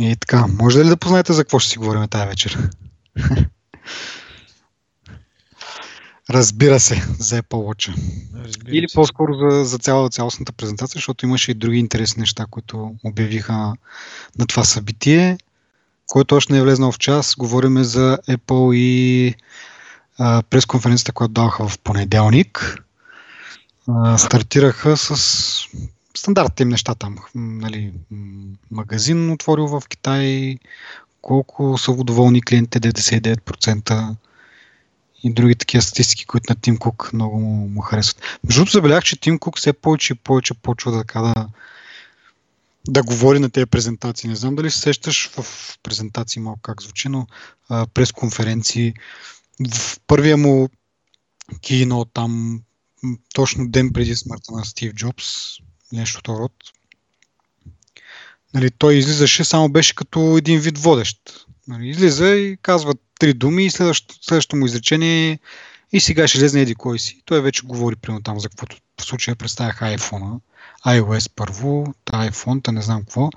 И така, може ли да познаете за какво ще си говорим тази вечер? Разбира се, за Apple Watch. Разбира Или се. по-скоро за, за цяла, цялостната презентация, защото имаше и други интересни неща, които обявиха на това събитие, който още не е влезнал в час. Говориме за Apple и а, пресконференцията, която даваха в понеделник. А, стартираха с стандартните им неща там. Нали, магазин отворил в Китай, колко са доволни клиентите, 99% и други такива статистики, които на Тим Кук много му, му харесват. Между другото забелях, че Тим Кук все повече и повече почва да, така да, да говори на тези презентации. Не знам дали се сещаш в презентации малко как звучи, но през конференции в първия му кино там точно ден преди смъртта на Стив Джобс, нещо от род. Нали, той излизаше, само беше като един вид водещ. Нали, излиза и казва три думи и следващото, следващото му изречение е и сега ще лезне еди кой си. Той вече говори примерно там за каквото в случая представяха iPhone, iOS първо, iPhone, та не знам какво.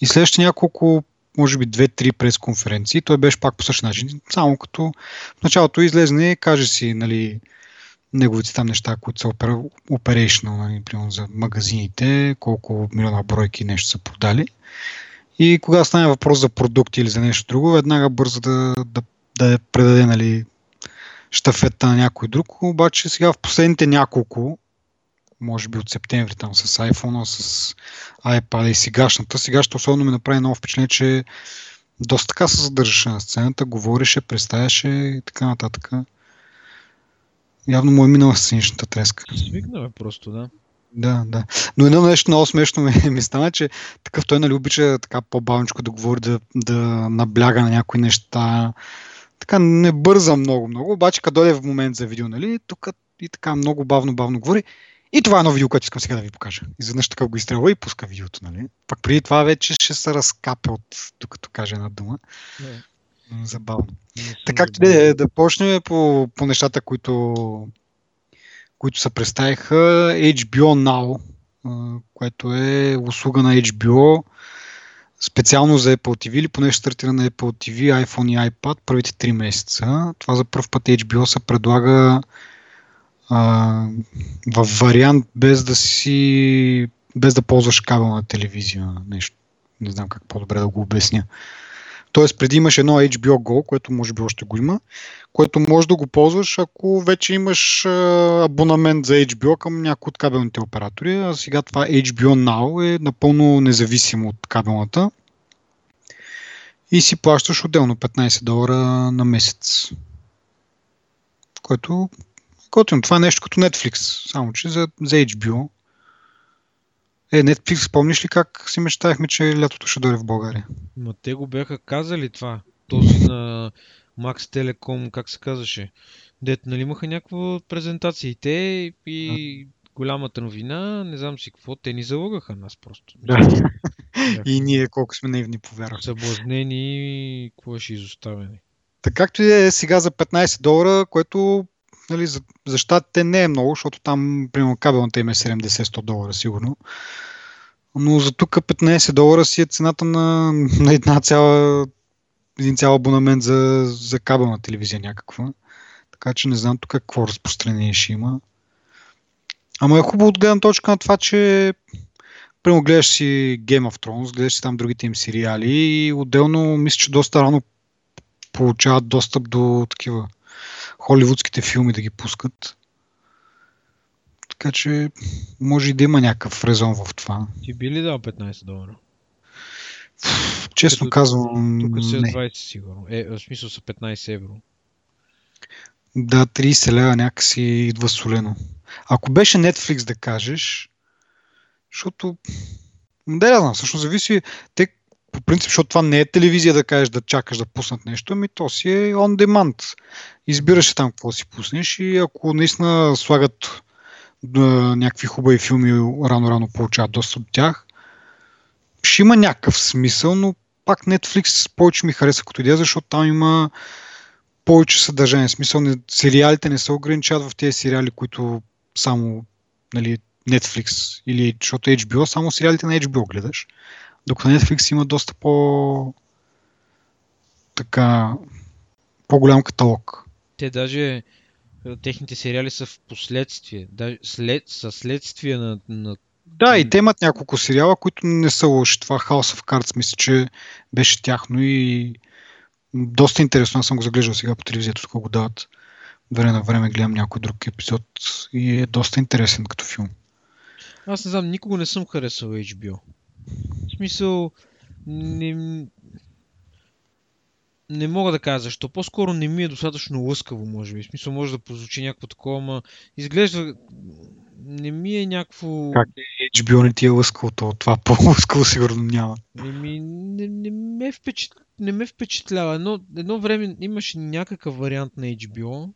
И следващите няколко, може би две-три пресконференции, той беше пак по същия начин. Само като в началото излезне, каже си, нали, неговите там неща, които са operational, нали, за магазините, колко милиона бройки нещо са продали. И кога стане въпрос за продукти или за нещо друго, веднага бърза да, да, да предаде нали, штафета на някой друг. Обаче сега в последните няколко, може би от септември там с iPhone, с iPad и сегашната, сегашната особено ми направи много впечатление, че доста така се задържаше на сцената, говореше, представяше и така нататък. Явно му е минала сценичната треска. Свикнал е просто, да. Да, да. Но едно нещо много смешно ми, ми стана, че такъв той нали обича така по-бавничко да говори, да, да набляга на някои неща. Така не бърза много, много, обаче като дойде в момент за видео, нали, тук и така много бавно, бавно говори. И това е едно видео, което искам сега да ви покажа. Изведнъж така го изстрелва и пуска видеото, нали. Пак преди това вече ще се разкапе от докато каже една дума. М, Забавно. Така че да, да почнем по, по нещата, които, които се представиха. HBO Now, а, което е услуга на HBO специално за Apple TV или поне ще стартира на Apple TV, iPhone и iPad първите 3 месеца. Това за първ път HBO се предлага а, в вариант без да си без да ползваш кабелна телевизия. Нещо. Не знам как по-добре да го обясня. Тоест преди имаш едно HBO Go, което може би още го има, което може да го ползваш, ако вече имаш абонамент за HBO към някои от кабелните оператори, а сега това HBO Now е напълно независимо от кабелната и си плащаш отделно 15 долара на месец. Което готино. Това е нещо като Netflix, само че за, за HBO. Е, Netflix, спомниш ли как си мечтаяхме, че лятото ще дойде в България? Ма те го бяха казали това. Този на Max Telecom, как се казваше? Дет, нали имаха някаква презентация и те и голямата новина, не знам си какво, те ни залъгаха нас просто. Да. И ние колко сме наивни повярвахме. Съблазнени какво ще изоставени. Така както е сега за 15 долара, което нали, за, за щатите не е много, защото там, примерно, кабелната им е 70-100 долара сигурно. Но за тук 15 долара си е цената на, на една цяла, един цял абонамент за, за кабелна телевизия някаква. Така че не знам тук какво разпространение ще има. Ама е хубаво от гледна точка на това, че Примерно гледаш си Game of Thrones, гледаш си там другите им сериали и отделно мисля, че доста рано получават достъп до такива холивудските филми да ги пускат. Така че може и да има някакъв резон в това. Ти би ли дал 15 долара? Честно Като казвам, Тук са не. 20 сигурно. Е, в смисъл са 15 евро. Да, 30 лева някакси идва солено. Ако беше Netflix да кажеш, защото... Да, да знам, всъщност зависи... Те, по принцип, защото това не е телевизия да кажеш да чакаш да пуснат нещо, ами то си е on demand. Избираш там какво си пуснеш и ако наистина слагат а, някакви хубави филми, рано-рано получават достъп до тях, ще има някакъв смисъл, но пак Netflix повече ми хареса като идея, защото там има повече съдържание. Смисъл, не, сериалите не се ограничават в тези сериали, които само нали, Netflix или защото HBO, само сериалите на HBO гледаш. Докато Netflix има доста по така по-голям каталог. Те даже техните сериали са в последствие, даже след, са следствие на, на да, и те имат няколко сериала, които не са лоши. Това House of Cards мисля, че беше тяхно и доста интересно. Аз съм го заглеждал сега по телевизията, тук го дават. Време на време гледам някой друг епизод и е доста интересен като филм. Аз не знам, никога не съм харесал HBO. В смисъл, не, не мога да кажа защо. По-скоро не ми е достатъчно лъскаво, може би. В смисъл може да прозвучи някакво такова, но изглежда не ми е някакво... Как е HBO не ти е лъскаво, то това по-лъскаво сигурно няма. Еми, не, не, ме впечат... не ме впечатлява. Едно, едно време имаше някакъв вариант на HBO,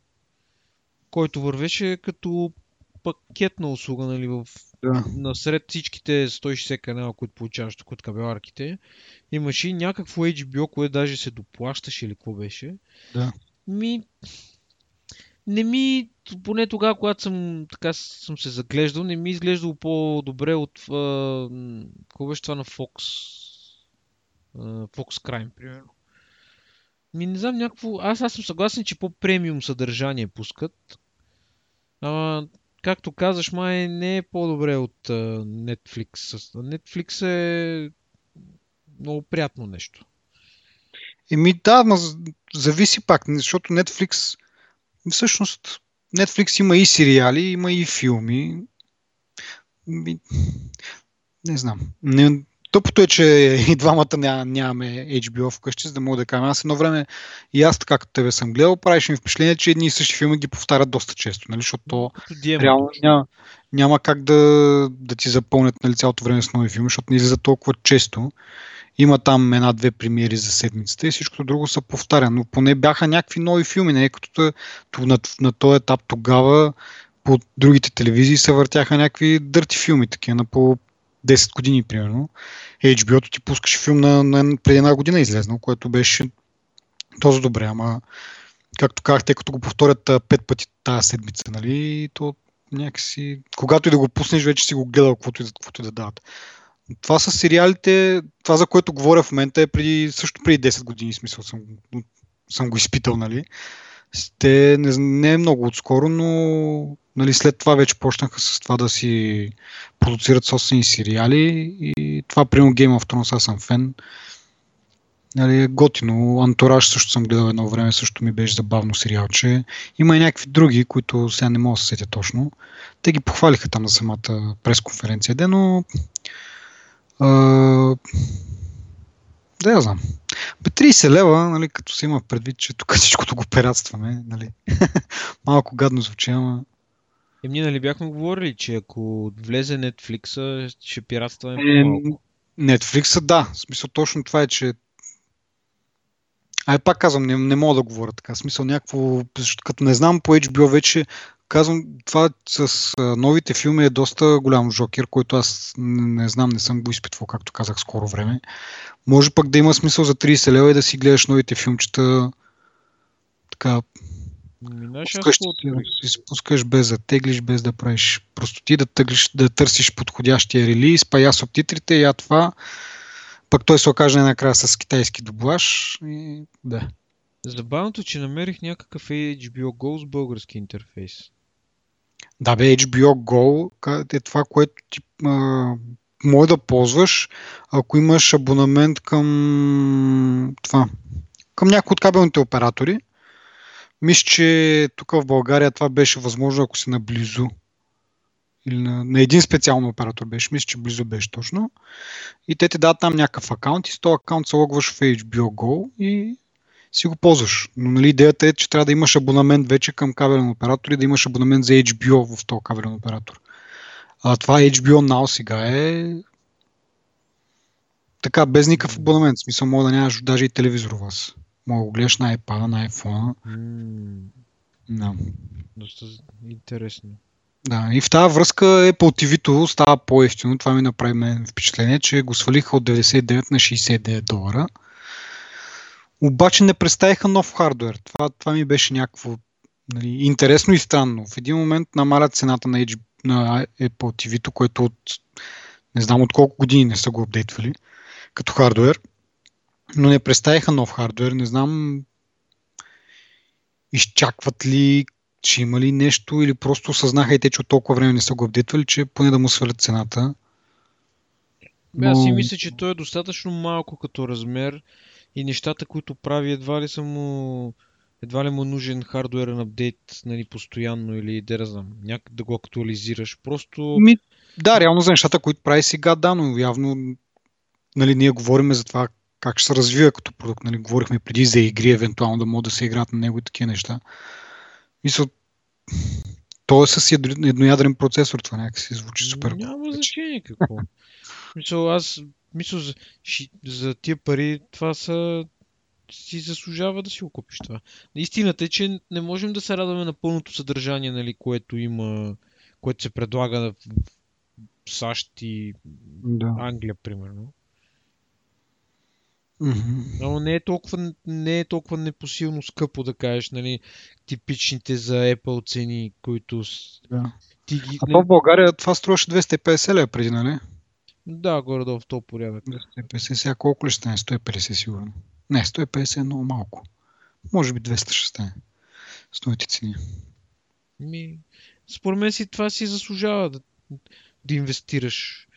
който вървеше като пакетна услуга, нали, в... Да. насред всичките 160 канала, които получаваш тук от кабеларките, имаше и някакво HBO, което даже се доплащаше или какво беше. Да. Ми, не ми, поне тогава, когато съм, така, съм се заглеждал, не ми изглеждало по-добре от какво беше това на Fox, Fox Crime, примерно. Ми не знам някакво... Аз, аз съм съгласен, че по-премиум съдържание пускат. А, както казаш, май не е по-добре от Netflix. Netflix е много приятно нещо. Еми да, но зависи пак, защото Netflix всъщност Netflix има и сериали, има и филми. Не знам. Не, тъпото е, че и двамата ня, нямаме HBO вкъщи, за да мога да кажа. Аз едно време и аз така като тебе съм гледал, правиш ми впечатление, че едни и същи филми ги повтарят доста често, нали? защото то реално няма, няма как да, да ти запълнят нали, цялото време с нови филми, защото не излиза толкова често. Има там една-две премиери за седмицата и всичко друго се повтаря. Но поне бяха някакви нови филми, не като на, на този етап тогава по другите телевизии се въртяха някакви дърти филми, такива на по 10 години, примерно. HBO-то ти пускаше филм на, на преди една година излезнал, което беше този добре, ама както казах, те като го повторят пет пъти тази седмица, нали, то някакси, когато и да го пуснеш, вече си го гледал, каквото и, каквото и да дават. Това са сериалите, това за което говоря в момента е преди, също преди 10 години, смисъл съм, съм го изпитал, нали. Те не, не е много отскоро, но нали, след това вече почнаха с това да си продуцират собствени сериали и това, примерно Game of Thrones, аз съм фен. Нали, е готино. Антураж също съм гледал едно време, също ми беше забавно сериалче. Има и някакви други, които сега не мога да се сетя точно. Те ги похвалиха там на самата пресконференция, де, но а, да я знам. Бе, 30 лева, нали, като се има предвид, че тук всичкото го пиратстваме, нали. Малко гадно звучи, ама... Е, ние нали бяхме говорили, че ако влезе Netflix, ще пиратстваме е, по-малко. Netflix, да. В смисъл точно това е, че Ай, пак казвам, не, не мога да говоря така. В смисъл някакво, като не знам по HBO вече, казвам, това с новите филми е доста голям жокер, който аз не, знам, не съм го изпитвал, както казах, скоро време. Може пък да има смисъл за 30 лева и да си гледаш новите филмчета така си спускаш без да теглиш, без да правиш просто ти да, тъглиш, да търсиш подходящия релиз, па я субтитрите, я това. Пък той се окаже накрая с китайски дублаж и да. Забавното, че намерих някакъв HBO Go с български интерфейс. Да бе, HBO Go е това, което ти а, може да ползваш, ако имаш абонамент към това, към някои от кабелните оператори мисля, че тук в България това беше възможно, ако си наблизо. Или на, на един специално оператор беше. Мисля, че близо беше точно. И те ти дадат там някакъв акаунт и с този акаунт се логваш в HBO Go и си го ползваш. Но нали, идеята е, че трябва да имаш абонамент вече към кабелен оператор и да имаш абонамент за HBO в този кабелен оператор. А това HBO Now сега е така, без никакъв абонамент. В смисъл, мога да нямаш даже и телевизор у вас. Мога да го гледаш на iPad, на iPhone. Mm. Да. Доста интересно. Да, и в тази връзка Apple TV става по-ефтино. Това ми направи мен впечатление, че го свалиха от 99 на 69 долара. Обаче не представиха нов хардвер. Това, това ми беше някакво нали, интересно и странно. В един момент намалят цената на, на Apple TV, което от не знам от колко години не са го апдейтвали. като хардвер, но не представиха нов хардвер. Не знам изчакват ли, че има ли нещо или просто осъзнаха и те, че от толкова време не са го апдейтвали, че поне да му свалят цената. Но... Аз си мисля, че той е достатъчно малко като размер и нещата, които прави, едва ли са му едва ли му е нужен хардуерен апдейт нали, постоянно или да знам, някак да го актуализираш. Просто... Ми, да, реално за нещата, които прави сега, да, но явно нали, ние говорим за това как ще се развива като продукт. Нали, говорихме преди за игри, евентуално да могат да се играят на него и такива неща. Мисля, то е с едноядрен процесор, това някакси звучи супер. Няма значение какво. Мисля, аз мисля за, за тия пари това са си заслужава да си го купиш това. Истината е, че не можем да се радваме на пълното съдържание, нали, което има, което се предлага в САЩ и да. Англия, примерно. Mm-hmm. Но не е, толкова, не е толкова непосилно скъпо да кажеш, нали, типичните за Apple цени, които... Да. Ти ги... А то в България това струваше 250 лева преди, нали? Да, горе-долу в този порядък. 250, сега колко ли ще стане? 150 сигурно. Не, 150 е много малко. Може би 200 ще стане. Стоите цени. Ми, според мен си това си заслужава да, да инвестираш.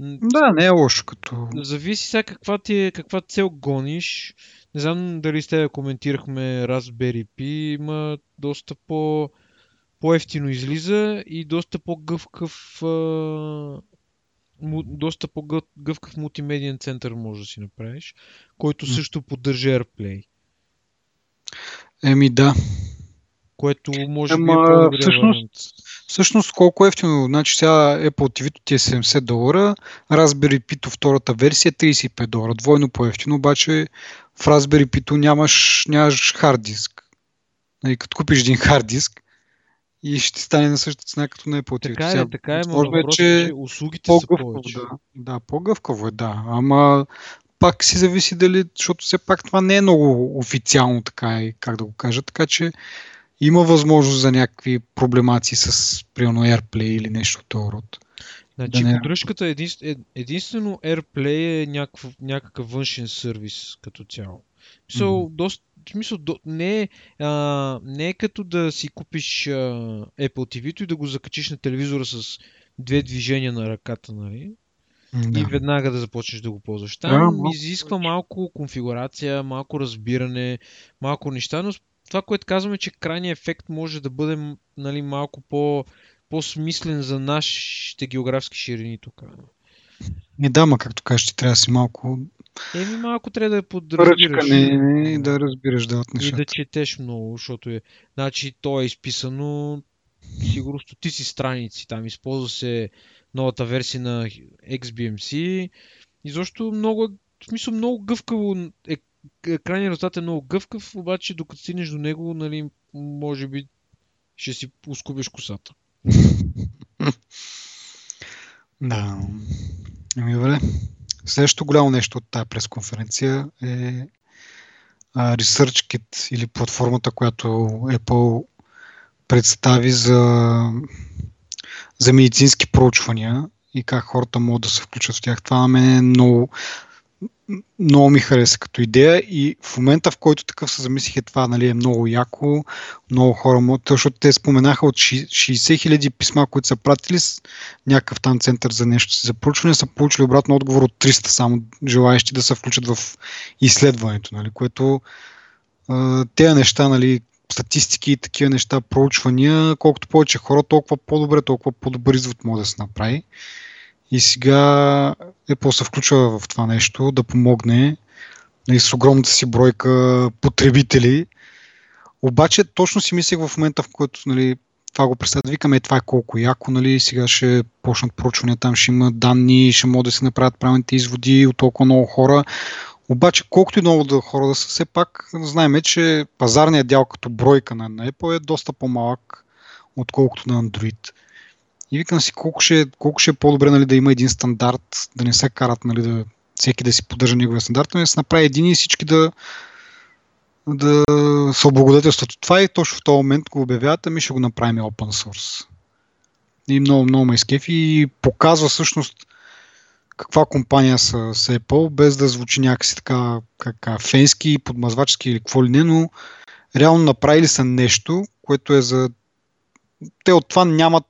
Да, не е лошо като... Зависи сега каква, ти е, каква цел гониш. Не знам дали с тебе коментирахме Raspberry Pi. Има доста по, по-ефтино излиза и доста по-гъвкав доста по-гъвкав мултимедиен център може да си направиш, който също поддържа AirPlay. Еми да. Което може Ема, би е по всъщност, всъщност колко ефтино, значи сега Apple TV ти е 70 долара, Raspberry Pi втората версия е 35 долара, двойно по-ефтино, обаче в Raspberry Pi нямаш, нямаш хард диск. Нали, като купиш един хард диск, и ще стане на същата цена като на Apple TV. Така е, така е, но е, че, услугите са повече. Да, да, по-гъвкаво е, да. Ама пак си зависи дали, защото все пак това не е много официално така и как да го кажа, така че има възможност за някакви проблемации с примерно AirPlay или нещо от този род. Значи да не... поддръжката единствено, единствено AirPlay е някакъв, някакъв външен сервис като цяло. Мисъл, mm-hmm. доста, в смисъл, до, не, е, а, не е като да си купиш а, Apple TV и да го закачиш на телевизора с две движения на ръката, нали? Да. И веднага да започнеш да го ползваш. Там да, изисква малко конфигурация, малко разбиране, малко неща, но това, което казваме, че крайният ефект може да бъде нали, малко по, по-смислен за нашите географски ширини тук. Не да, ма както кажеш, че трябва да си малко Еми малко трябва да подразбираш. не, да разбираш да от нещата. И да четеш много, защото е... Значи то е изписано сигурно стотици страници. Там използва се новата версия на XBMC. И защо много, в смисъл много гъвкаво е, крайният резултат е много гъвкав, обаче докато стигнеш до него, нали, може би ще си ускубиш косата. да. Ами добре. Следващото голямо нещо от тази пресконференция е ResearchKit или платформата, която Apple представи за, за медицински проучвания и как хората могат да се включат в тях. Това на мен е много, много ми хареса като идея и в момента, в който такъв се замислих, е това нали, е много яко, много хора могат, защото те споменаха от 60 хиляди писма, които са пратили с някакъв там център за нещо си за проучване, са получили обратно отговор от 300 само желаящи да се включат в изследването, нали, което тези неща, нали, статистики и такива неща, проучвания, колкото повече хора, толкова по-добре, толкова по-добър извод може да се направи. И сега Apple се включва в това нещо да помогне нали, с огромната си бройка потребители. Обаче точно си мислех в момента, в който нали, това го представят, викаме това е колко яко, нали, сега ще почнат проучвания, там ще има данни, ще могат да се направят правилните изводи от толкова много хора. Обаче, колкото и много да хора да са, все пак знаем, че пазарният дял като бройка на Apple е доста по-малък, отколкото на Android. И викам си колко ще, колко ще е по-добре нали, да има един стандарт, да не се карат нали, да, всеки да си поддържа неговия стандарт, но да се направи един и всички да, да се облагодетелстват това и точно в този момент го обявяват, ами ще го направим open source. И много, много ме изкефи и показва всъщност каква компания са, са Apple, без да звучи някакси така, как, фенски, подмазвачки или какво ли не, но реално направили са нещо, което е за... Те от това нямат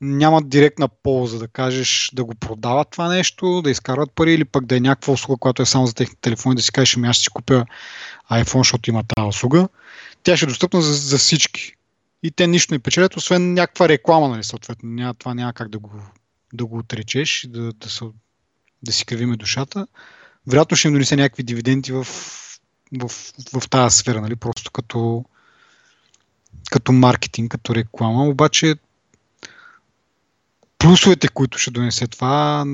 нямат директна полза, да кажеш да го продават това нещо, да изкарват пари или пък да е някаква услуга, която е само за техните телефони, да си кажеш, ами аз си купя iPhone, защото има тази услуга. Тя ще е достъпна за, за всички. И те нищо не печелят, освен някаква реклама, нали, съответно. Няма, това няма как да го, да го отречеш и да, да, са, да си кривиме душата. Вероятно ще им донесе някакви дивиденти в, в, в, в тази сфера, нали, просто като, като маркетинг, като реклама. Обаче плюсовете, които ще донесе това,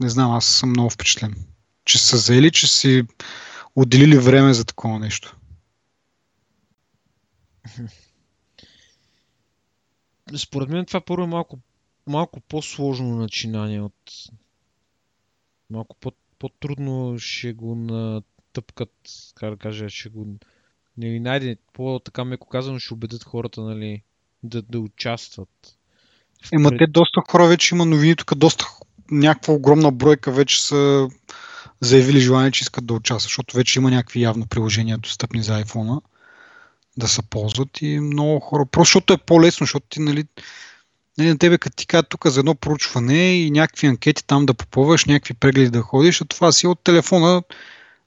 не знам, аз съм много впечатлен. Че са заели, че си отделили време за такова нещо. Според мен това първо е малко, малко по-сложно начинание от... Малко по- по-трудно ще го натъпкат, как да кажа, ще го... Нали, найде, по-така меко казано, ще убедят хората, нали, да, да участват. Ема те доста хора вече има новини, тук доста някаква огромна бройка вече са заявили желание, че искат да участват, защото вече има някакви явно приложения достъпни за iPhone да се ползват и много хора. Просто защото е по-лесно, защото ти, нали, нали на тебе като ти кажа тук за едно проучване и някакви анкети там да попълваш, някакви прегледи да ходиш, а това си от телефона.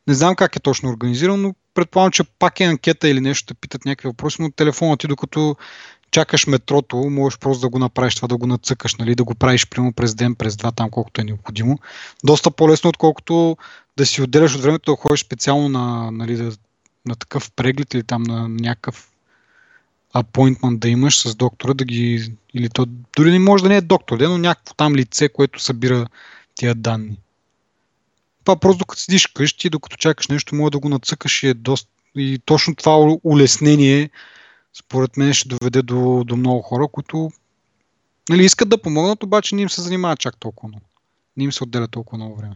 Не знам как е точно организирано, но предполагам, че пак е анкета или нещо, да питат някакви въпроси, но телефона ти докато чакаш метрото, можеш просто да го направиш това, да го нацъкаш, нали, да го правиш прямо през ден, през два, там колкото е необходимо. Доста по-лесно, отколкото да си отделяш от времето да ходиш специално на, нали, да, на такъв преглед или там на някакъв апойнтмент да имаш с доктора, да ги, или то дори не може да не е доктор, но някакво там лице, което събира тия данни. Това просто докато седиш къщи, докато чакаш нещо, може да го нацъкаш и е доста... И точно това улеснение според мен ще доведе до, до много хора, които нали, искат да помогнат, обаче не им се занимават чак толкова много. Не им се отделя толкова много време.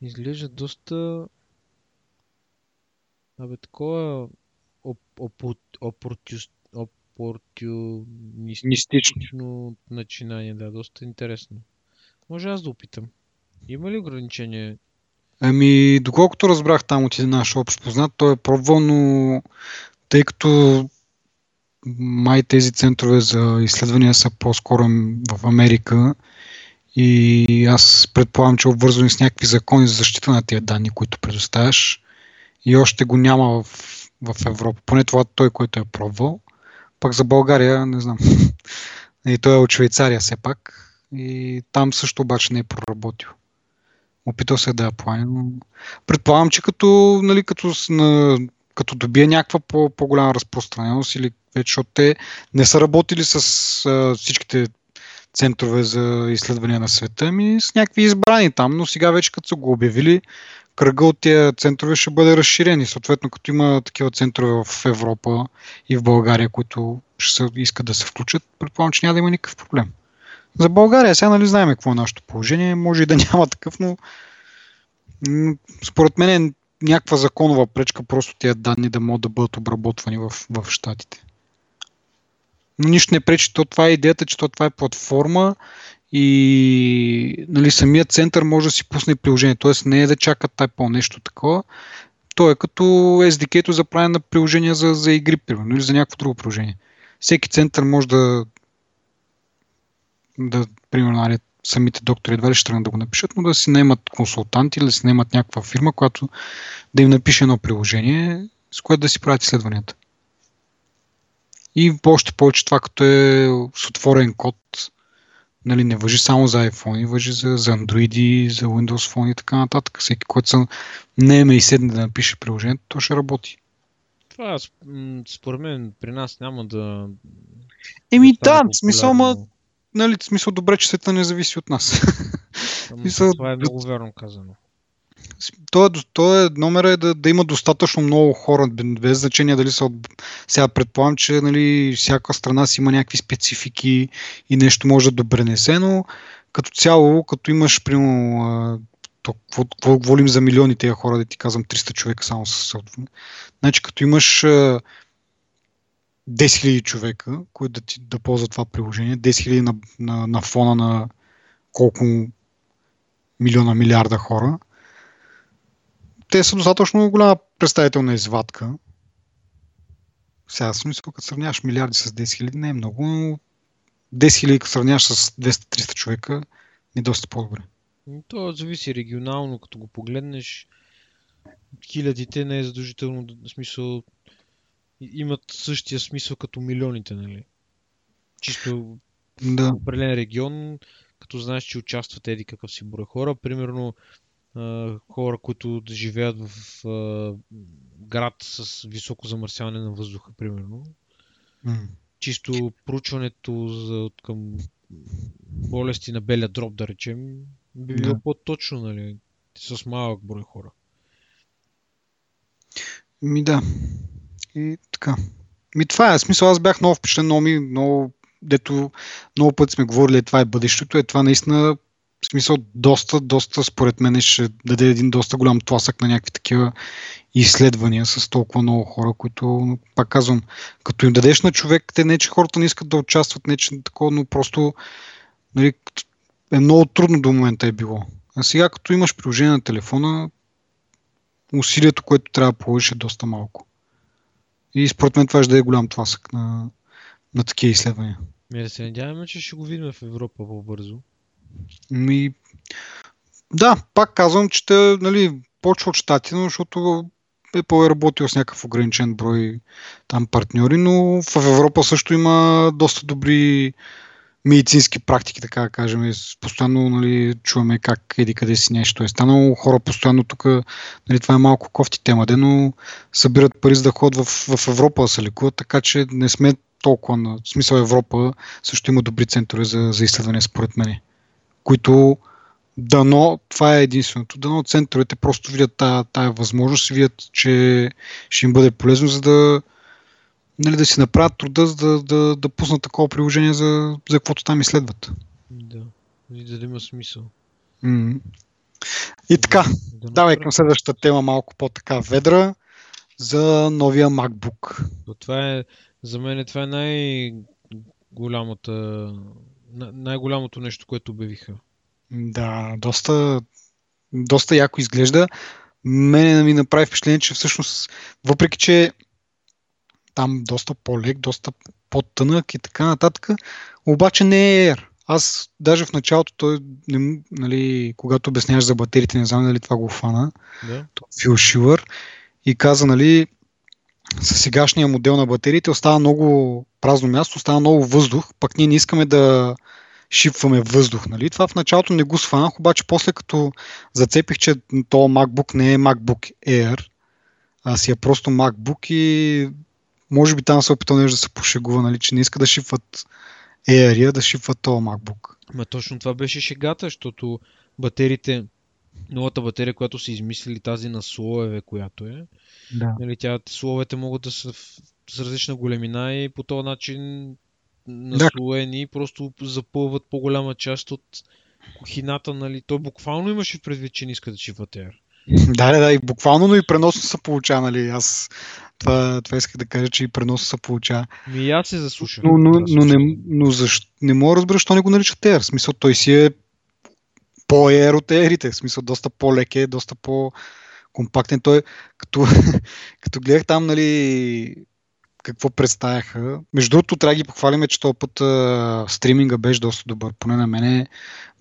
Изглежда доста Абе, такова опортюнистично начинание, да, доста интересно. Може аз да опитам. Има ли ограничение? Ами, доколкото разбрах там от един наш общ познат, той е пробвал, но тъй като май тези центрове за изследвания са по-скоро в Америка и аз предполагам, че е обвързвани с някакви закони за защита на тези данни, които предоставяш и още го няма в, в Европа. Поне това той, който е пробвал. Пак за България, не знам. И той е от Швейцария все пак. И там също обаче не е проработил. Опитал се да я плани, но предполагам, че като, нали, като на като добие някаква по- по-голяма разпространеност или вече, защото те не са работили с а, всичките центрове за изследвания на света, ами с някакви избрани там, но сега вече като са го обявили, кръга от тези центрове ще бъде разширен и съответно като има такива центрове в Европа и в България, които ще се искат да се включат, предполагам, че няма да има никакъв проблем. За България сега нали знаем какво е нашето положение, може и да няма такъв, но според мен е някаква законова пречка просто тези данни да могат да бъдат обработвани в, в щатите. Но нищо не пречи, то това е идеята, че то това е платформа и нали, самият център може да си пусне приложение. Тоест не е да чака по нещо такова. То е като SDK-то за правене на приложения за, за игри, примерно, или за някакво друго приложение. Всеки център може да, да примерно, нали, самите доктори едва ли ще тръгнат да го напишат, но да си наемат консултанти или да си наемат някаква фирма, която да им напише едно приложение, с което да си правят изследванията. И още повече това, като е с отворен код, нали, не въжи само за iPhone, въжи за, за Android, за Windows Phone и така нататък. Всеки, който се наеме и седне да напише приложението, то ще работи. Това според мен при нас няма да. Еми да, в смисъл, ма нали, в смисъл добре, че света не зависи от нас. Мисъл, това е много верно казано. То е, то е, номера е да, да има достатъчно много хора, без значение дали са от... Сега предполагам, че нали, всяка страна си има някакви специфики и нещо може да добренесе, но като цяло, като имаш, примерно, какво, какво говорим за милиони тези хора, да ти казвам 300 човека само с Значи, като имаш 10 000 човека, които да, да ползват това приложение, 10 000 на, на, на фона на колко милиона, милиарда хора. Те са достатъчно голяма представителна извадка. Сега смисъл, като сравняваш милиарди с 10 хиляди, не е много, но 10 хиляди, като сравняваш с 200-300 човека, е доста по-добре. То зависи регионално, като го погледнеш. Хилядите не е задължително, в смисъл, имат същия смисъл като милионите, нали? Чисто Да. в определен регион, като знаеш, че участват еди какъв си брой хора. Примерно хора, които живеят в град с високо замърсяване на въздуха, примерно. М. Чисто проучването за, към болести на белия дроб, да речем, би било Да. по-точно, нали? С малък брой хора. Ми да. И така. Ми това е. Смисъл, аз бях много впечатлен, много, ми, много, дето много пъти сме говорили, това е бъдещето, е това наистина, в смисъл, доста, доста, според мен ще даде един доста голям тласък на някакви такива изследвания с толкова много хора, които, пак казвам, като им дадеш на човек, те не, че хората не искат да участват, не, че такова, но просто нали, е много трудно до момента е било. А сега, като имаш приложение на телефона, усилието, което трябва да положиш е доста малко. И според мен това ще да е голям тласък на, на такива изследвания. Ми да се надяваме, че ще го видим в Европа по-бързо. Ми, да, пак казвам, че те, нали, почва от щатите, но защото е по-работил с някакъв ограничен брой там партньори, но в Европа също има доста добри медицински практики, така да кажем. Постоянно нали, чуваме как еди къде си нещо е станало. Хора постоянно тук, нали, това е малко кофти тема, де, но събират пари за да ходят в, в Европа да се лекуват, така че не сме толкова на... В смисъл Европа също има добри центрове за, за изследване, според мен които дано, това е единственото, дано центровете просто видят тая, тая възможност и видят, че ще им бъде полезно, за да, нали, да си направят труда, за да, да, да пуснат такова приложение за, за каквото там изследват. Да. И да има смисъл. М. И така, Да давай към следващата тема малко по-така ведра за новия MacBook. То Това е, за мен това е най-голямата, на- най-голямото нещо, което обявиха. Да, доста, доста яко изглежда. Мене ми направи впечатление, че всъщност, въпреки че там доста по-лек, доста по-тънък и така нататък, обаче не е Air. Аз даже в началото, той, не, нали, когато обясняваш за батериите, не знам дали това го фана, Да? Фил и каза, нали, с сегашния модел на батериите остава много празно място, остава много въздух, пък ние не искаме да шипваме въздух. Нали? Това в началото не го сванах, обаче после като зацепих, че то MacBook не е MacBook Air, а си е просто MacBook и може би там се опитал нещо да се пошегува, нали, че не иска да шипват Air, да шипват то MacBook. Ма точно това беше шегата, защото батериите, новата батерия, която са измислили, тази на слоеве, която е, Да. нали, тя, слоевете могат да са в, с различна големина и по този начин наслоени просто запълват по-голяма част от кухината, нали. Той буквално имаше предвид, че не иска да шипва Air. Да, да, да, и буквално, но и преносно се получава, нали, аз това, това исках да кажа, че и преносно се получава. Ми и аз се заслушах. Но, но, но, не, но защо, не мога да разбера, защо не го наричат Air. В смисъл, той си е по-Air от Air-ите. В смисъл, доста по-лек е, доста по-компактен. Той, като, като гледах там, нали, какво представяха. Между другото, трябва да ги похвалиме, че този път а, стриминга беше доста добър. Поне на мене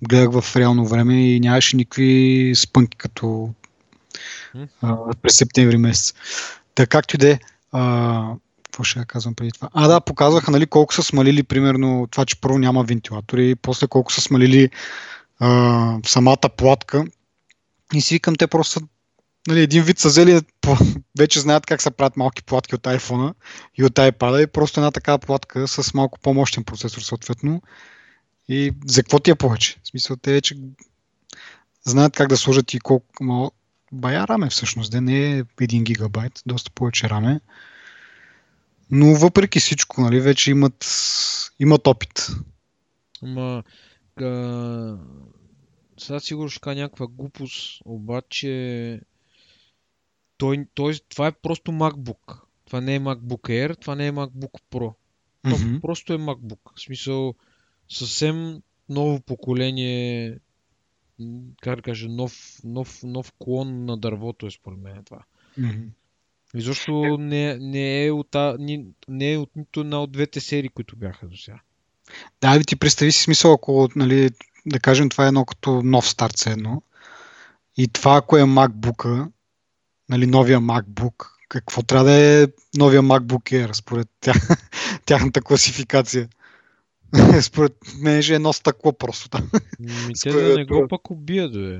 гледах в реално време и нямаше никакви спънки като а, през септември месец. Така както и да е. Какво ще казвам преди това? А, да, показваха нали, колко са смалили, примерно, това, че първо няма вентилатори, после колко са смалили а, самата платка. И си викам, те просто нали, един вид са взели, вече знаят как се правят малки платки от iPhone и от iPad и просто една такава платка с малко по-мощен процесор съответно. И за какво ти е повече? В смисъл, те вече знаят как да сложат и колко. Бая раме всъщност, да не е 1 гигабайт, доста повече раме. Но въпреки всичко, нали, вече имат, имат опит. Ама, а, сега сигурно ще кажа някаква глупост, обаче той, той, това е просто MacBook. Това не е MacBook Air, това не е MacBook Pro. То Мгм. просто е MacBook. В смисъл, съвсем ново поколение, как да кажа, нов, нов, нов клон на дървото е според мен това. Мгм. И защо не, не, е от, ни- не е от нито една от двете серии, които бяха до сега. Да, ви ти представи си смисъл, ако, нали, да кажем, това е едно като нов старт все едно. И това, ако е MacBook, нали, новия MacBook, какво трябва да е новия MacBook Air, според тях, тяхната класификация? според мен ще е едно стъкло просто там. Ми, те да не го това. пък убият, бе.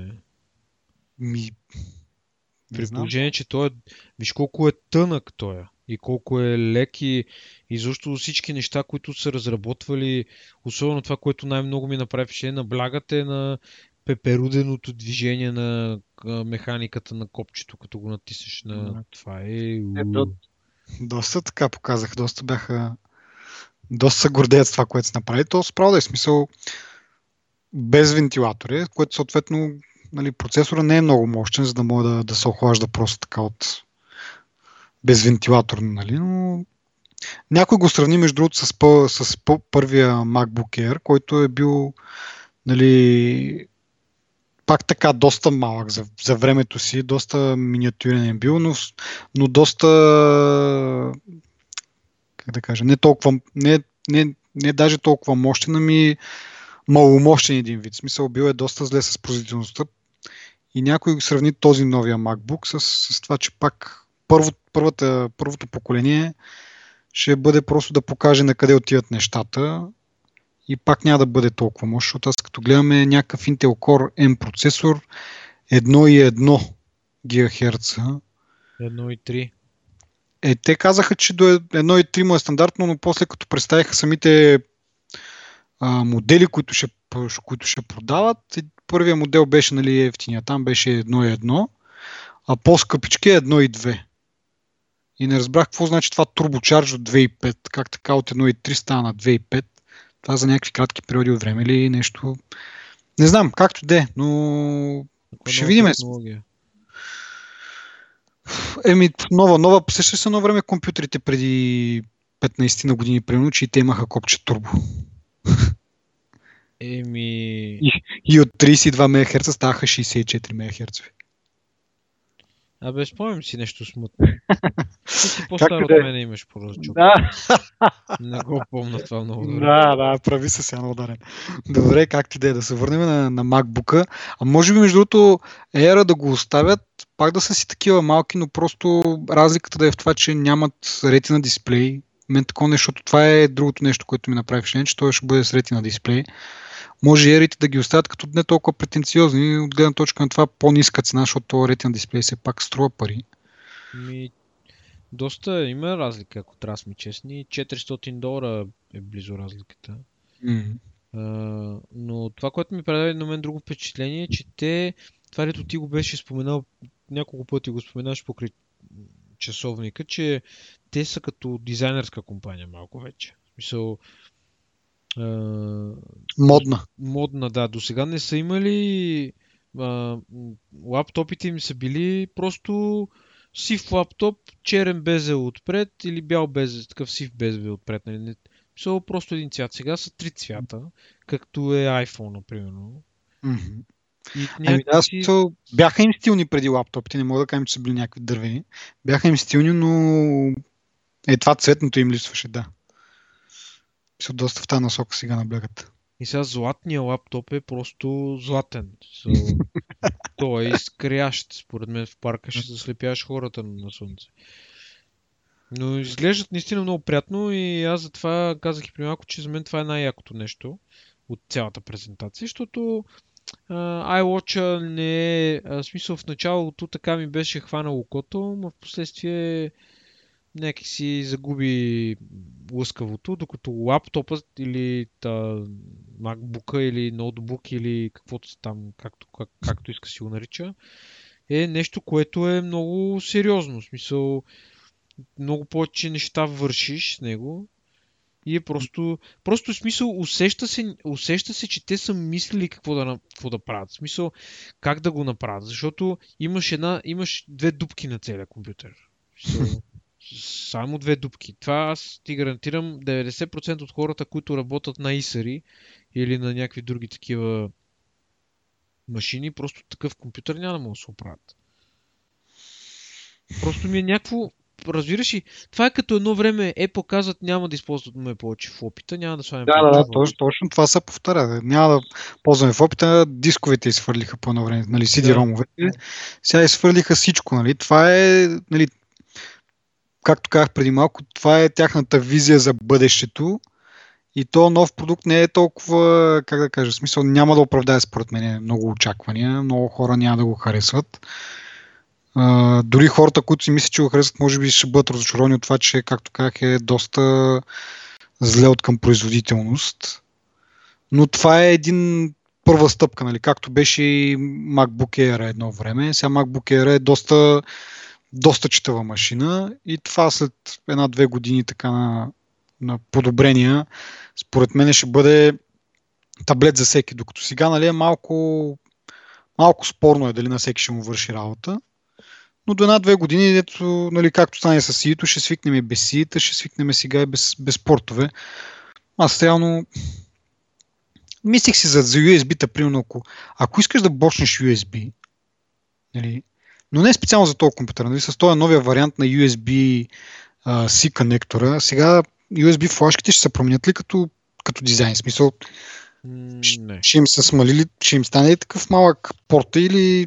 Ми, При положение, че той е... Виж колко е тънък той е. И колко е лек и, и защо всички неща, които са разработвали, особено това, което най-много ми направи впечатление, наблягате на пеперуденото движение на механиката на копчето, като го натиснеш на Да. това. Е, Доста така показах, доста бяха доста се гордеят с това, което са направили. То справа да е смисъл без вентилатори, което съответно нали, процесора не е много мощен, за да може да, да се охлажда просто така от без вентилатор, нали, но някой го сравни между другото с, пъ, с пъ, първия MacBook Air, който е бил нали, пак така доста малък за, за времето си, доста миниатюрен е бил, но, но доста как да кажа, не толкова, не, не, не даже толкова мощен, ами маломощен един вид. В смисъл бил е доста зле с производителността и някой сравни този новия MacBook с, с това, че пак първо, първата, първото поколение ще бъде просто да покаже на къде отиват нещата и пак няма да бъде толкова мощ, защото аз като гледаме някакъв Intel Core M процесор 1,1 ГГц. Едно и три. Е, те казаха, че до 1,3 му е стандартно, но после като представиха самите а, модели, които ще, които ще продават, е, първия модел беше нали, ефтиния, там беше 1,1, а по-скъпички е 1,2. И не разбрах какво значи това турбочарж от 2,5, как така от 1,3 стана на 2,5. Това за някакви кратки периоди от време или нещо. Не знам, както де, но Каква Ще видим. технология. Еми, нова, нова, сеща се едно време компютрите преди 15 на години, примерно, че и те имаха копче турбо. Еми... И от 32 МГц ставаха 64 МГц. Абе, спомням си нещо смътно. Ти си по-стар от да мен имаш поръчок. Да, Не го помня това много добре. да, да, прави се сега ударен. Добре, как ти да е, да се върнем на, на MacBook-а. А може би, между другото, Air да го оставят, пак да са си такива малки, но просто разликата да е в това, че нямат Retina дисплей. Мен такова нещо, това е другото нещо, което ми направи впечатление, че той ще бъде с Retina дисплей. Може ерите да ги оставят като не толкова претенциозни, от гледна точка на това по-ниска цена, защото този Retina дисплей все пак струва пари. Ми, доста има разлика, ако трябва да сме честни. 400 долара е близо разликата. М. А, но това, което ми прави на мен друго впечатление е, че те, това ти го беше споменал, няколко пъти го споменаш покрай часовника, че те са като дизайнерска компания малко вече. В смисъл, а, Модна. модна, да. До сега не са имали. А, лаптопите им са били просто сив лаптоп, черен безел отпред или бял безел, такъв сив безел отпред. Нали? Не, мисъл, просто един цвят. Сега са три цвята, както е iPhone, например. Мгм. Ами някакси... смисъл, бяха им стилни преди лаптопите, не мога да кажем, че са били някакви дървени. Бяха им стилни, но е това цветното им липсваше, да. Са доста в тази насока сега наблягат. И сега златния лаптоп е просто златен. So, той е изкрящ. Според мен в парка ще заслепяваш хората на на слънце. Но изглеждат наистина много приятно и аз затова казах и при малко, че за мен това е най-якото нещо от цялата презентация, защото а, iWatch не е, смисъл в началото така ми беше хванало окото, но в последствие някак си загуби лъскавото, докато лаптопът или та, MacBook или ноутбук или каквото там, както, как, както иска си го нарича, е нещо, което е много сериозно. В смисъл, много повече неща вършиш с него и е просто, просто смисъл усеща се, усеща се, че те са мислили какво да, какво да правят. В смисъл, как да го направят. Защото имаш една, имаш две дупки на целия компютър. Само две дупки. Това аз ти гарантирам 90% от хората, които работят на исари или на някакви други такива машини, просто такъв компютър няма да могат да се оправят. Просто ми е някакво разбираш ли, това е като едно време е показват, няма да използват ме повече в опита, няма да слагаме Да, да, да, точно, точно това се повтаря. Няма да ползваме в опита, дисковете изхвърлиха по едно време, нали, CD-ромовете. Сега изхвърлиха всичко, нали. Това е, нали, както казах преди малко, това е тяхната визия за бъдещето. И то нов продукт не е толкова, как да кажа, смисъл няма да оправдае според мен много очаквания, много хора няма да го харесват. Дори хората, които си мислят, че го харесват, може би ще бъдат разочаровани от това, че, както казах, е доста зле от към производителност. Но това е един първа стъпка, нали? както беше и MacBook Air едно време. Сега MacBook Air е доста, доста читава машина и това след една-две години така на, на подобрения, според мен ще бъде таблет за всеки, докато сега нали, е малко, малко спорно е дали на всеки ще му върши работа. Но до една-две години, ето, нали, както стане с сито, ще свикнем и без сита, ще свикнем сега и без, без портове. Аз реално мислих си за, за USB-та, примерно, ако, ако искаш да бочнеш USB, нали, но не специално за този компютър, нали, с този новия вариант на USB uh, C конектора, сега USB флашките ще се променят ли като, като дизайн? Смисъл, не. ще им се смалили, ще им стане такъв малък порта или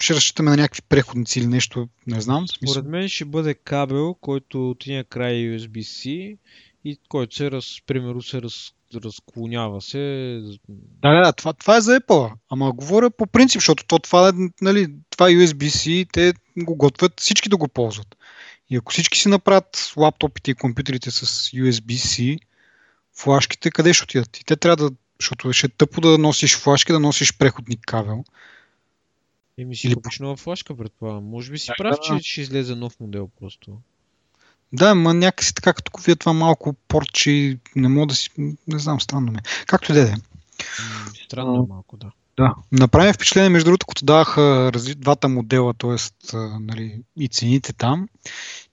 ще разчитаме на някакви преходници или нещо, не знам. Смисъл. Според мен ще бъде кабел, който от един край е USB-C и който се, раз, примерно, се раз, разклонява се. Да, да, това, това е за Apple. Ама говоря по принцип, защото то, това, е, нали, това е USB-C, те го готвят всички да го ползват. И ако всички си направят лаптопите и компютрите с USB-C, флашките къде ще отидат? И те трябва да, защото ще е тъпо да носиш флашки, да носиш преходник кабел. Еми си Или... купиш нова флашка, предполагам. Може би си да, прав, да. че ще излезе нов модел просто. Да, ма някакси така, като вие това малко порчи, не мога да си... Не знам, странно ме. Както и да е. Странно а, малко, да. Да. Направим впечатление, между другото, като даваха разли... двата модела, т.е. Нали, и цените там,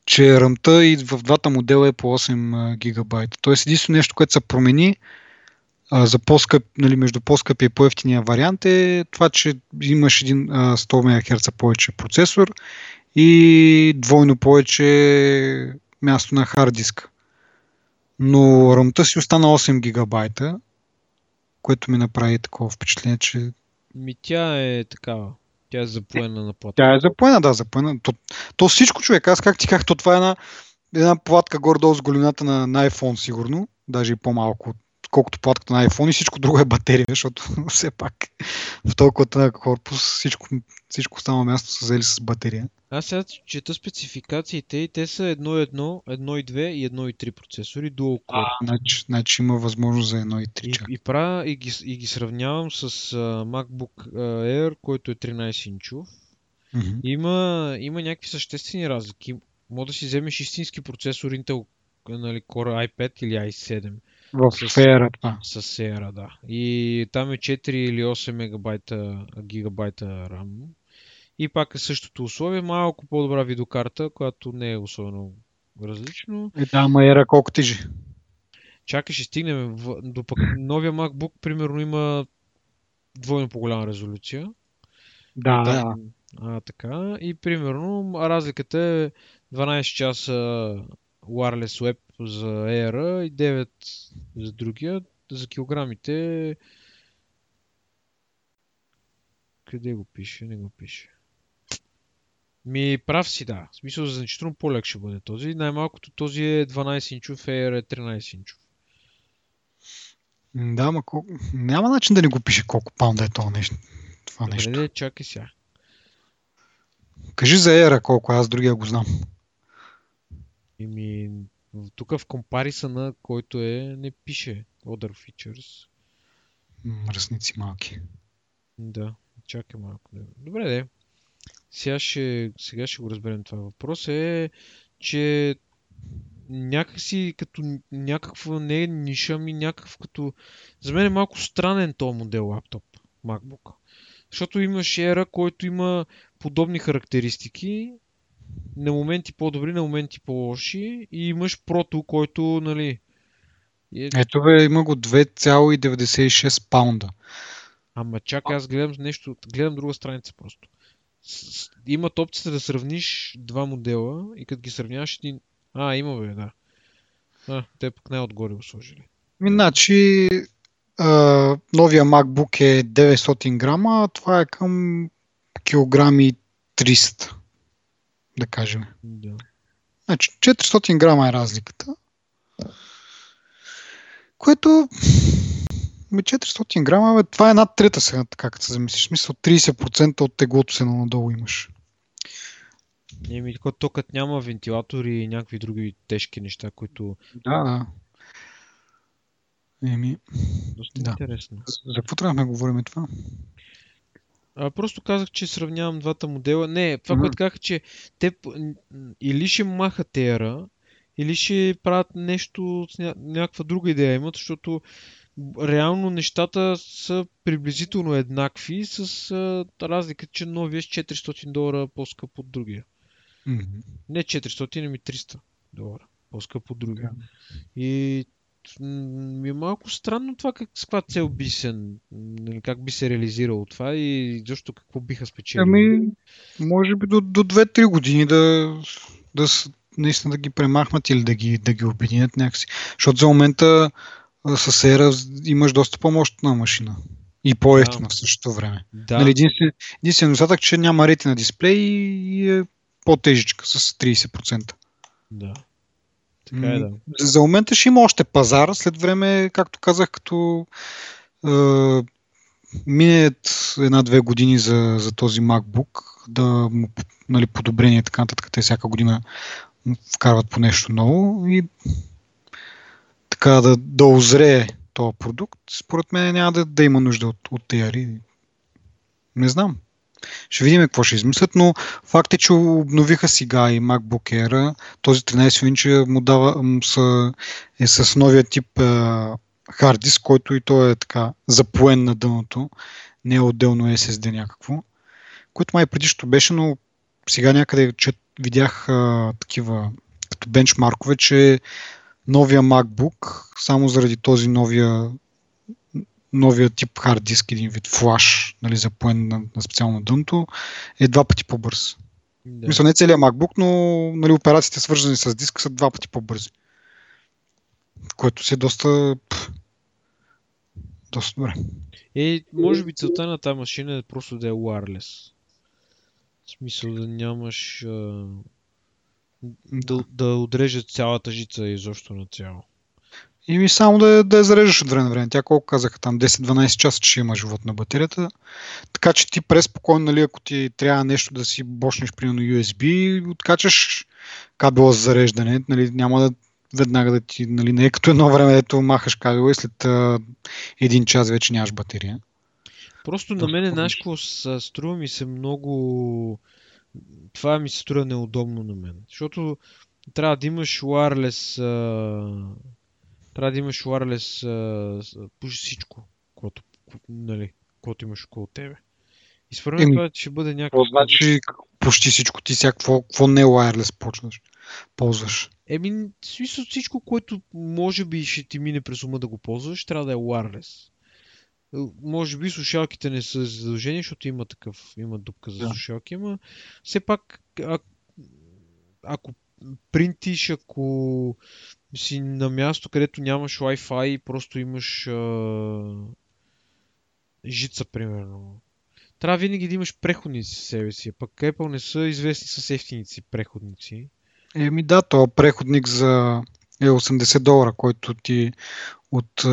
че ръмта и в двата модела е по 8 гигабайта. Тоест единствено нещо, което се промени, а, за по-скъп, нали, между по-скъпия и по-ефтиния вариант е това, че имаш един а, 100 МГц повече процесор и двойно повече място на хард диск. Но ръмта си остана 8 гигабайта, което ми направи такова впечатление, че... Ми тя е такава. Тя е запоена на плата. Тя е запоена, да, запоена. То, то всичко човек, аз как ти казах, то това е една, една платка горе-долу с големината на, на iPhone сигурно, даже и по-малко от колкото платката на iPhone и всичко друго е батерия, защото все пак в толкова корпус всичко, всичко останало място са взели с батерия. Аз сега чета спецификациите и те са 1.1, 1.2 и 1.3 процесори, dual core. А, значи, значи има възможност за 1.3 и, и, правя, и, ги, и ги сравнявам с uh, MacBook Air, който е 13 инчов. Mm-hmm. Има, има някакви съществени разлики. Може да си вземеш истински процесор Intel нали, Core i5 или i7 в Sierra това. С Sierra, да. И там е 4 или 8 мегабайта, гигабайта RAM. И пак е същото условие, малко по-добра видеокарта, която не е особено различно. Е, да, ма ера колко тежи. Чакай, ще стигнем. В... До пък новия MacBook, примерно, има двойно по-голяма резолюция. Да, да. А, така. И примерно разликата е 12 часа wireless web за Air и 9 за другия. За килограмите къде го пише? Не го пише. Ми прав си, да. В смисъл, значително по-лек ще бъде този. Най-малкото този е 12 инчов, Air е 13 инчов. Да, ма колко... няма начин да не го пише колко паунда е това нещо. Това Добре, нещо. Чакай сега. Кажи за Air колко, аз другия го знам. Ими, тук в компарисъна, който е, не пише Other Features. Мръсници малки. Да, чакай малко. Добре, де. Сега ще, сега ще го разберем това. Въпрос е, че някакси като някаква не е ниша ми, някакъв като... За мен е малко странен този модел лаптоп, MacBook. Защото имаш ера, който има подобни характеристики на моменти по-добри, на моменти по-лоши и имаш прото, който, нали... Е... Ето бе, има го 2,96 паунда. Ама чакай, аз гледам нещо, гледам друга страница просто. Имат опцията да сравниш два модела и като ги сравняваш един... А, има бе, да. А, те пък най-отгоре го сложили. Иначе новия MacBook е 900 грама, а това е към килограми 300, да кажем. Да. Значи 400 грама е разликата. Което 400 грама, бе, това е над трета сега, така като се замислиш. Смисъл 30% от теглото се надолу имаш. Еми, то като няма вентилатори и някакви други тежки неща, които... Да, да. Еми, Доста да. интересно. За какво трябва да говорим това? А, просто казах, че сравнявам двата модела. Не, това, mm-hmm. което казах, че те или ще махат ера, или ще правят нещо с ня... някаква друга идея имат, защото реално нещата са приблизително еднакви с а, разлика, че новия е с 400 долара по-скъп от другия. Mm-hmm. Не 400, ами 300 долара по-скъп от другия. Yeah. И ми е малко странно това как, с каква цел би се, нали, как би се реализирало това и защо какво биха спечелили. Ами, може би до, до 2-3 години да, да наистина да ги премахнат или да ги, да ги обединят някакси. Защото за момента с ера имаш доста по-мощна машина. И по-ефтина да. в същото време. Да. Нали, единствен, единствен недостатък, че няма рети на дисплей и е по-тежичка с 30%. Да. Така е, да. За момента ще има още пазар. След време, както казах, като е, минят една-две години за, за този MacBook, да му нали, подобрение и така нататък, те всяка година вкарват по нещо ново и така да, да озрее този продукт, според мен няма да, да има нужда от, от TRI. Не знам. Ще видим какво ще измислят, но факт е, че обновиха сега и MacBook Air. Този 13 инча му дава, е с новия тип хард диск, който и той е така запоен на дъното, не е отделно SSD някакво, което май предишното беше, но сега някъде че видях а, такива като бенчмаркове, че новия MacBook, само заради този новия новия тип хард диск, един вид флаш, нали, за поен на, на специално дъното, е два пъти по-бърз. Да. Мисля, не целият MacBook, но нали, операциите свързани с диска са два пъти по-бързи. Което си е доста... Пъл, доста добре. Е, може би целта на тази машина е просто да е wireless. В смисъл да нямаш... А... Да, да отрежат цялата жица изобщо на цяло. И ми само да, да я зареждаш от време на време. Тя колко казаха там 10-12 часа, че има живот на батерията. Така че ти преспокойно, нали, ако ти трябва нещо да си бошнеш примерно USB, откачаш кабела за зареждане, нали, няма да веднага да ти, нали, не е като едно време, дето махаш кабела и след а, един час вече нямаш батерия. Просто на мен, знаеш какво струва ми се много... Това ми се струва неудобно на мен. Защото трябва да имаш wireless трябва да имаш wireless почти всичко, което, нали, което имаш около тебе. И според мен това ще бъде някакво... Значи почти всичко ти сега, какво, какво не е wireless почваш, ползваш? Еми, смисъл всичко, което може би ще ти мине през ума да го ползваш, трябва да е wireless. Може би слушалките не са задължени, защото има такъв, има дупка за да. слушалки, ама все пак, а, ако принтиш, ако си на място, където нямаш Wi-Fi и просто имаш а... жица, примерно. Трябва винаги да имаш преходници в себе си, пък Apple не са известни с ефтиници преходници. Еми да, то преходник за е 80 долара, който ти от е,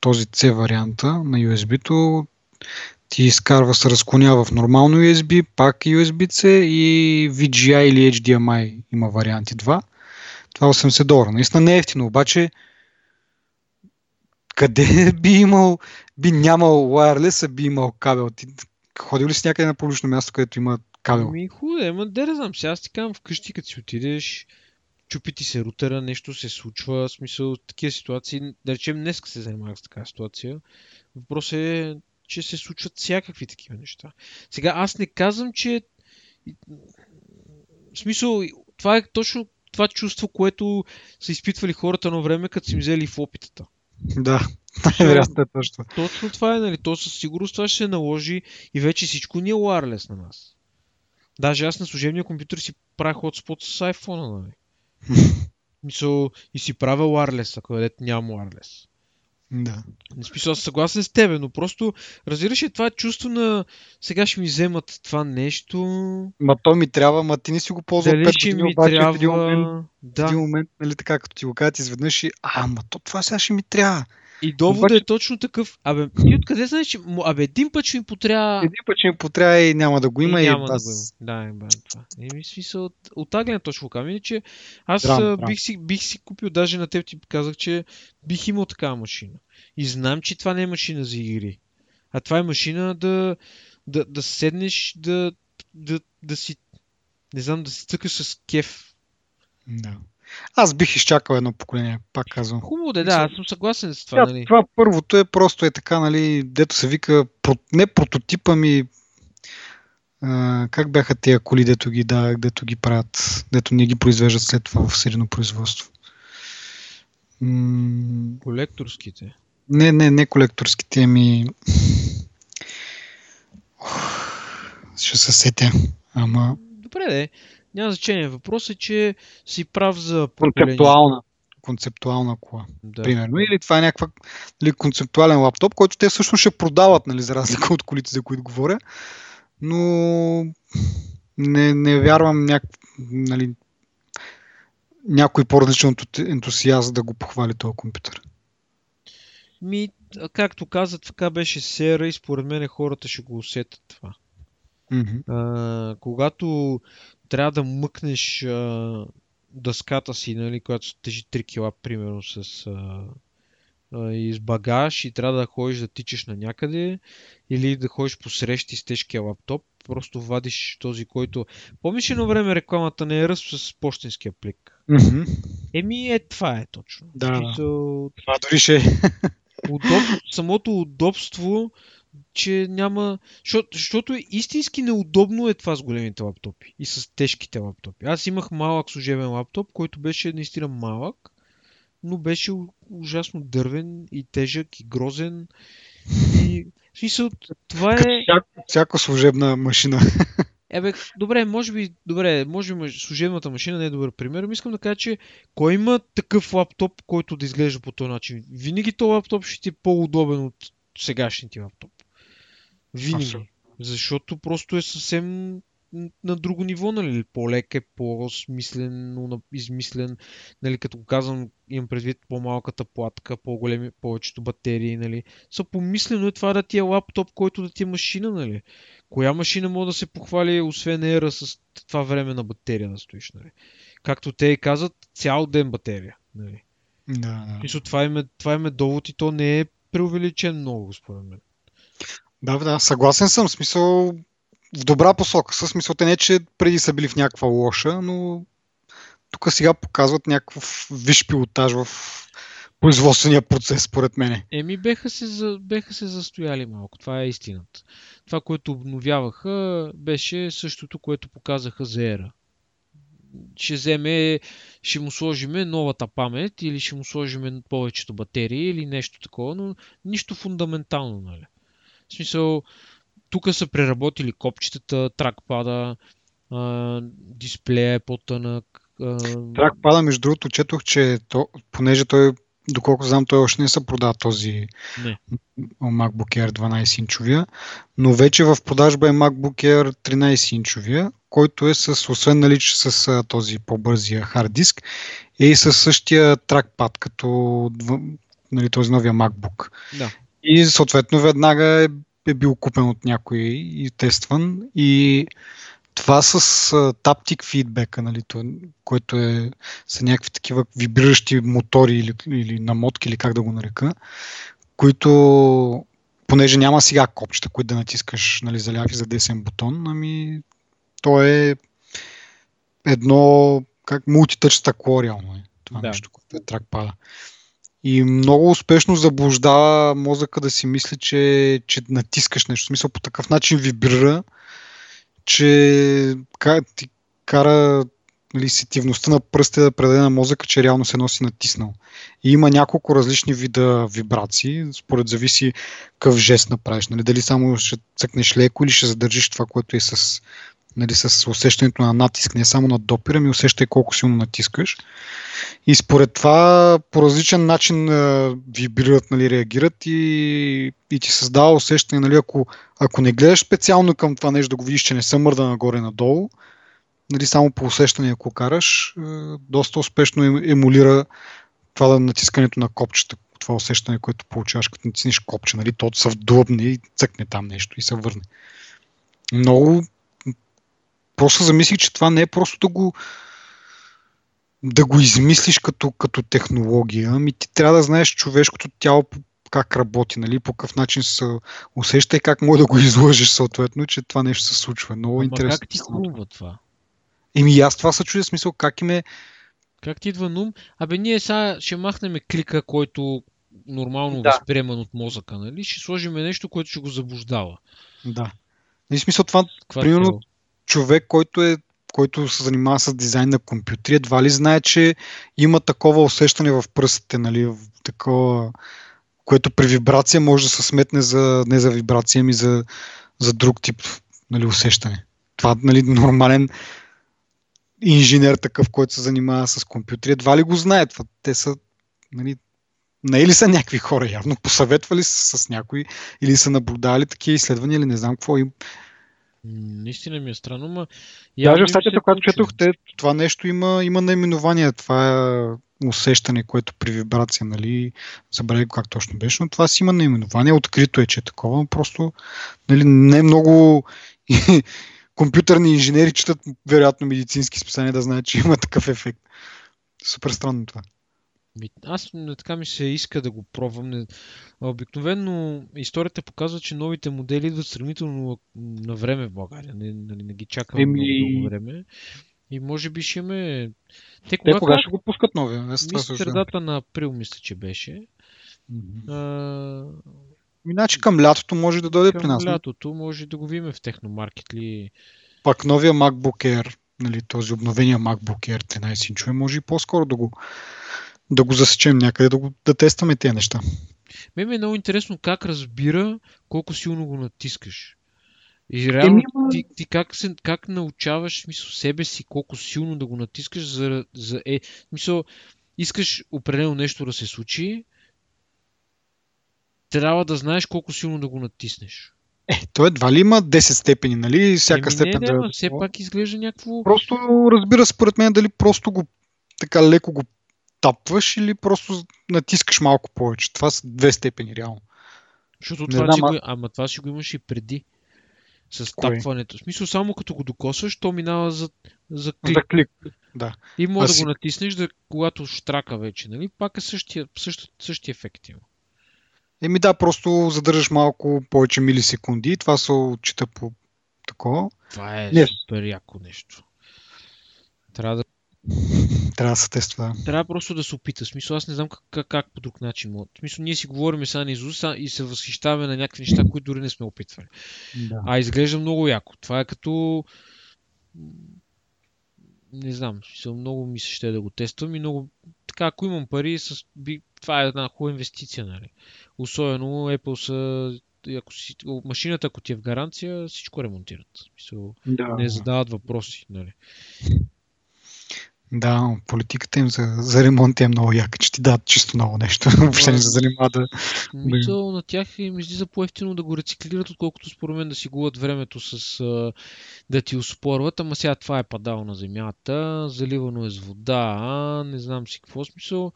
този C варианта на USB-то ти изкарва, се разклонява в нормално USB, пак USB-C и VGI или HDMI има варианти 2. Това е 80 долара. Наистина не е ефтино, обаче къде би имал, би нямал wireless, а би имал кабел? Ти ходил ли си някъде на публично място, където има кабел? Ми хубаво, ама да знам. Сега аз ти казвам вкъщи, като си отидеш, чупи ти се рутера, нещо се случва, в смисъл такива ситуации. Да речем, днес се занимавах с такава ситуация. Въпросът е, че се случват всякакви такива неща. Сега аз не казвам, че В смисъл, това е точно това чувство, което са изпитвали хората на време, като си им взели в опитата. Да, най-вероятно е точно. Точно това е, нали? То със сигурност това ще се наложи и вече всичко ни е wireless на нас. Даже аз на служебния компютър си правя hotspot с iPhone, нали? Мисъл, и си правя wireless, ако дете няма wireless. Да. Не смисъл, аз съгласен с тебе, но просто разбираш ли това чувство на сега ще ми вземат това нещо. Ма то ми трябва, ма ти не си го ползвал Дали 5 ще години, ми обаче трябва... в един момент, в Да. един момент, нали така, като ти го кажат изведнъж и, а, ма то това сега ще ми трябва. И доводът Обаче- е точно такъв. Абе, ти откъде знаеш, че... Абе, един път ще ми потрябва... Един път ще ми потрябва и няма да го има и и, няма да аз... го има. Да, е, бе, това. Еми, смисъл, от, от тази гледна точка казвам. Иначе, аз Драм, бих, си, бих си купил, даже на теб ти казах, че бих имал такава машина. И знам, че това не е машина за игри. А това е машина да, да, да седнеш, да, да, да си, не знам, да си цъкаш с кеф. Да. Аз бих изчакал едно поколение, пак казвам. Хубаво да е, да, аз съм съгласен с това, Това, нали? това първото е просто е така, нали, дето се вика, не прототипа ми, а, как бяха тия коли, дето ги, да, дето ги правят, дето не ги произвеждат след това в серийно производство. М- Колекторските. не, не, не колекторските ми. Ох, Ще се сетя. Ама Добре, де. Няма значение. Въпросът е, че си прав за поколение. концептуална. Концептуална кола. Да. примерно. Или това е някаква нали, концептуален лаптоп, който те всъщност ще продават, нали, за разлика от колите, за които говоря. Но не, не вярвам няк, нали, някой по-различен от ентусиаст да го похвали този компютър. Ми, както каза, така беше сера и според мен хората ще го усетят това. Мгм. А, когато трябва да мъкнеш а, дъската си, нали, която тежи 3 кила, примерно, с, а, а, и с багаж и трябва да ходиш да тичаш на някъде или да ходиш по срещи с тежкия лаптоп, просто вадиш този, който... Помниш едно време рекламата не е ръст с почтенския плик? Еми, е, това е точно. Да, смисъл, Това дори ще е. удоб... самото удобство, че няма... Защото, защото истински неудобно е това с големите лаптопи и с тежките лаптопи. Аз имах малък служебен лаптоп, който беше наистина малък, но беше ужасно дървен и тежък и грозен. И в смисъл, това е... всяко, всяка служебна машина. Ебе, добре, може би, добре, може би служебната машина не е добър пример, но искам да кажа, че кой има такъв лаптоп, който да изглежда по този начин? Винаги този лаптоп ще ти е по-удобен от сегашния ти лаптоп. Винаги. Защото просто е съвсем на друго ниво, нали? По-лек е, по-смислено на- измислен, нали? Като го казвам, имам предвид по-малката платка, по-големи, повечето батерии, нали? Са помислено е това да ти е лаптоп, който да ти е машина, нали? Коя машина може да се похвали, освен ера с това време на батерия да стоиш, нали? Както те и казват, цял ден батерия, нали? Да, да. Мисля, това им, е, това им е довод и то не е преувеличен много, според мен. Да, да, съгласен съм. Смисъл в добра посока. Със смисъл, те не, че преди са били в някаква лоша, но тук сега показват някакъв виш пилотаж в производствения процес, според мене. Еми, беха се, беха се застояли малко. Това е истината. Това, което обновяваха, беше същото, което показаха за ера. Ще вземе, ще му сложиме новата памет или ще му сложиме повечето батерии или нещо такова, но нищо фундаментално, нали? В смисъл, тук са преработили копчетата, тракпада, а, дисплея е по-тънък. А, Тракпада, между другото, четох, че то, понеже той, доколко знам, той още не се продава този не. MacBook Air 12 инчовия, но вече в продажба е MacBook Air 13 инчовия, който е с, освен нали, че с този по-бързия хард диск, е и с същия тракпад, като нали, този новия MacBook. Да. И съответно веднага е, е бил купен от някой и тестван. И това с таптик фидбека, нали, то, което е, са някакви такива вибриращи мотори или, или намотки, или как да го нарека, които, понеже няма сега копчета, които да натискаш нали, за ляв и за десен бутон, ами то е едно как мултитъч стъкло реално е това Да. нещо, което е тракпада. И много успешно заблуждава мозъка да си мисли, че, че натискаш нещо. В смисъл по такъв начин вибрира, че ти кара нали, сетивността на пръстите да предаде на мозъка, че реално се носи натиснал. И има няколко различни вида вибрации, според зависи какъв жест направиш. Нали, дали само ще цъкнеш леко или ще задържиш това, което е с, нали, с усещането на натиск, не само на допира, ми усещай колко силно натискаш. И според това по различен начин а, вибрират, нали, реагират и, и ти създава усещане, нали, ако, ако не гледаш специално към това нещо да го видиш, че не се мърда нагоре-надолу, нали, само по усещане, ако караш, е, доста успешно емулира това да натискането на копчета, това усещане, което получаваш, като натиснеш копче, нали, то се вдлъбне и цъкне там нещо и се върне. Много просто замислих, че това не е просто да го да го измислиш като, като технология, ами ти трябва да знаеш човешкото тяло как работи, нали, по какъв начин се усеща и как може да го излъжеш съответно, че това нещо се случва. Много Ама интересно. как ти хрумва това? Еми аз това се чудя смисъл, как им е... Как ти идва нум? Абе, ние сега ще махнем клика, който нормално Да. възприеман от мозъка, нали? Ще сложим нещо, което ще го заблуждава. Да. И смисъл това, Каква Примерно, цел? Човек, който е който се занимава с дизайн на компютри, едва ли знае, че има такова усещане в пръстите, нали, такова, което при вибрация може да се сметне за, не за вибрация, ами за, за друг тип нали, усещане. Това, нали, нормален инженер такъв, който се занимава с компютри, едва ли го знае това. Те са, нали, не ли са някакви хора явно, посъветвали са с някой или са наблюдавали такива изследвания или не знам какво. И М, Наистина ми е странно, ма... Даже в статията, която получи. четох, те, това нещо има, има наименование. Това е усещане, което при вибрация, нали, забравя как точно беше, но това си има наименование. Открито е, че е такова, но просто нали, не много компютърни инженери четат вероятно медицински списания да знаят, че има такъв ефект. Супер странно това. Ми, Аз м, така ми се иска да го пробвам. Не... Обикновено историята показва, че новите модели идват сравнително на време в България. Не, нали, не ги чакаме Еми- много дълго време. И може би ще имаме... Те Те кога, кога кога ще го пускат новия? Това Мисля, средата на април, мисля, че беше. Мгм. А, Иначе към лятото може да дойде при към нас. не? лятото може да го видим в Техномаркет ли. Пак новия MacBook Air, нали, този обновения MacBook Air 13 инчове, може и по-скоро да го, да го засечем някъде, да, го, да тестваме тези неща. Ме ми е много интересно как разбира колко силно го натискаш. И реално ама- ти, ти как, се, как научаваш в смисъл, себе си колко силно да го натискаш за, за е, в смисъл, искаш определено нещо да се случи, трябва да знаеш колко силно да го натиснеш. Е, той едва ли има 10 степени, нали? Всяка Еми, степен не, да не, е ама все пак изглежда някакво... Просто разбира според мен дали просто го така леко го тапваш или просто натискаш малко повече. Това са две степени реално. Защото Не това знам, си го, ама това си го имаш и преди. С Кое? тапването. В смисъл, само като го докосваш, то минава за, за клик. За клик. Да. И може Аз да си- го натиснеш, да, когато штрака вече, нали? Пак е същия, същия, същия ефект има. Еми да, просто задържаш малко повече милисекунди и това се отчита по такова. Това е Не. супер яко нещо. Трябва да Трябва да се тества. Трябва просто да се опита. В смисъл, аз не знам как, как, как по друг начин мога. В смисъл, ние си говорим сега на Изус и се възхищаваме на някакви неща, които дори не сме опитвали. Да. А изглежда много яко. Това е като... Не знам, смисъл, много ми се ще да го тествам и много... Така, ако имам пари, с... би... това е една хубава инвестиция, нали? Особено Apple са... Ако си... Машината, ако ти е в гаранция, всичко ремонтират. В Смисъл, Да. не задават въпроси, нали? Да, политиката им за, за ремонт е много яка, че ти дадат чисто ново нещо. Въобще не се занимава да... Мисъл на тях им излиза по-ефтино да го рециклират, отколкото според мен да си губят времето с да ти успорват, ама сега това е падало на земята, заливано е с вода, а, не знам си какво смисъл.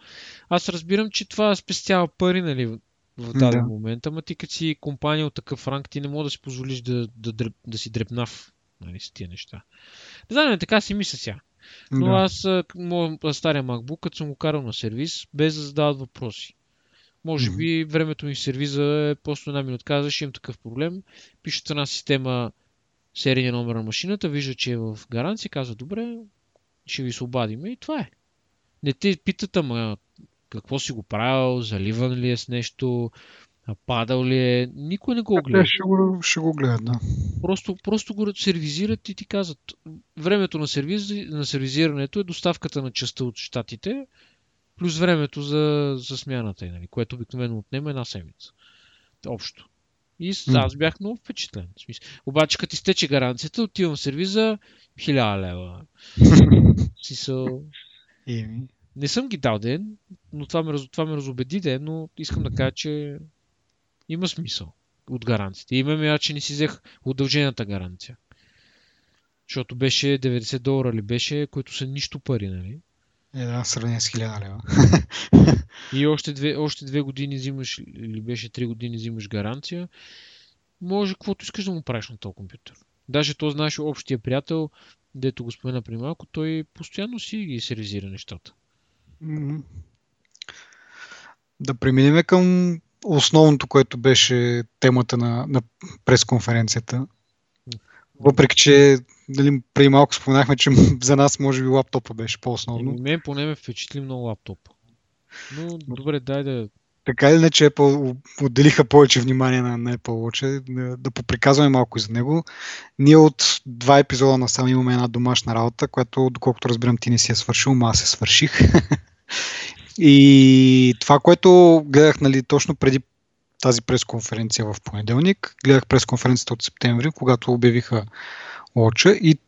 Аз разбирам, че това спестява пари, нали, в- даден Да. момент, ама ти като си компания от такъв ранг, ти не можеш да си позволиш да, да, дреп, да си дрепнав нали, с тия неща. Не знам, не, така си мисля сега. Но да. аз а, к- моя а, стария MacBook, като съм го карал на сервис, без да задават въпроси. Може Мгм. би времето ми в сервиза е просто една минутка, казваш, имам такъв проблем. Пишат една система серийния номер на машината, вижда, че е в гаранция, казва, добре, ще ви се обадиме и това е. Не те питат, ама какво си го правил, заливан ли е с нещо, А падал ли е? Никой не го Те гледа. ще го, ще го гледат, да. Просто, просто го сервизират и ти казват. Времето на, сервиз, на сервизирането е доставката на частта от щатите, плюс времето за, за смяната, нали, което обикновено отнема една седмица. Общо. И аз бях много впечатлен. Обаче, като изтече гаранцията, отивам в сервиза 1000 лева. Смисъл, не съм ги дал ден, но това ме, това ме разобеди ден, но искам да кажа, че има смисъл от гаранцията. Има ми, че не си взех удължената гаранция. Защото беше 90 долара ли беше, които са нищо пари, нали? е да, сравнение с 1000 лева. И още две, още две години взимаш, или беше три години взимаш гаранция, може каквото искаш да му правиш на този компютър. Даже този наш общия приятел, дето го спомена при малко, той постоянно си ги сервизира нещата. М. Да преминем към основното, което беше темата на, на пресконференцията. Въпреки, че дали, преди малко споменахме, че за нас може би лаптопа беше по-основно. Еми, мен поне ме впечатли много лаптопа. Но добре, дай да... Така или иначе Apple отделиха повече внимание на, на Apple Watch, да, да поприказваме малко и за него. Ние от два епизода насам имаме една домашна работа, която, доколкото разбирам, ти не си е свършил, но аз се свърших. и това, което гледах нали, точно преди тази пресконференция в понеделник, гледах пресконференцията от септември, когато обявиха Watch и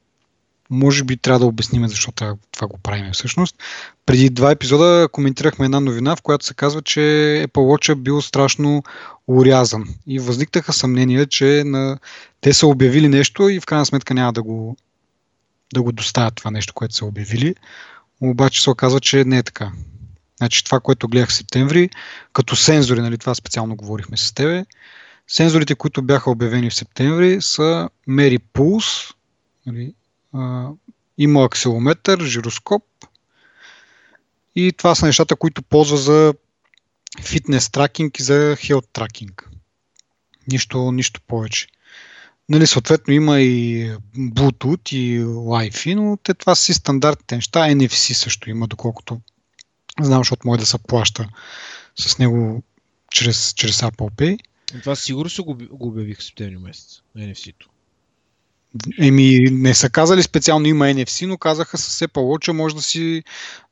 може би трябва да обясним защо това го правим всъщност. Преди два епизода коментирахме една новина, в която се казва, че Apple Watch е бил страшно урязан. И възникнаха съмнения, че на... те са обявили нещо и в крайна сметка няма да го, да го доставят това нещо, което са обявили. Обаче се оказва, че не е така. Значи това, което гледах в септември, като сензори, нали, това специално говорихме с тебе, сензорите, които бяха обявени в септември са Meri Pulse, нали, а, има акселометър, жироскоп и това са нещата, които ползва за фитнес тракинг и за хелт тракинг. Нищо, нищо повече. Нали, съответно има и Bluetooth и Wi-Fi, но те това си стандартните неща. NFC също има, доколкото знам, защото може да се плаща с него чрез, чрез Apple Pay. Това сигурно се го, го обявих септември месец, NFC-то. Еми, не са казали специално има NFC, но казаха с Apple Watch може да си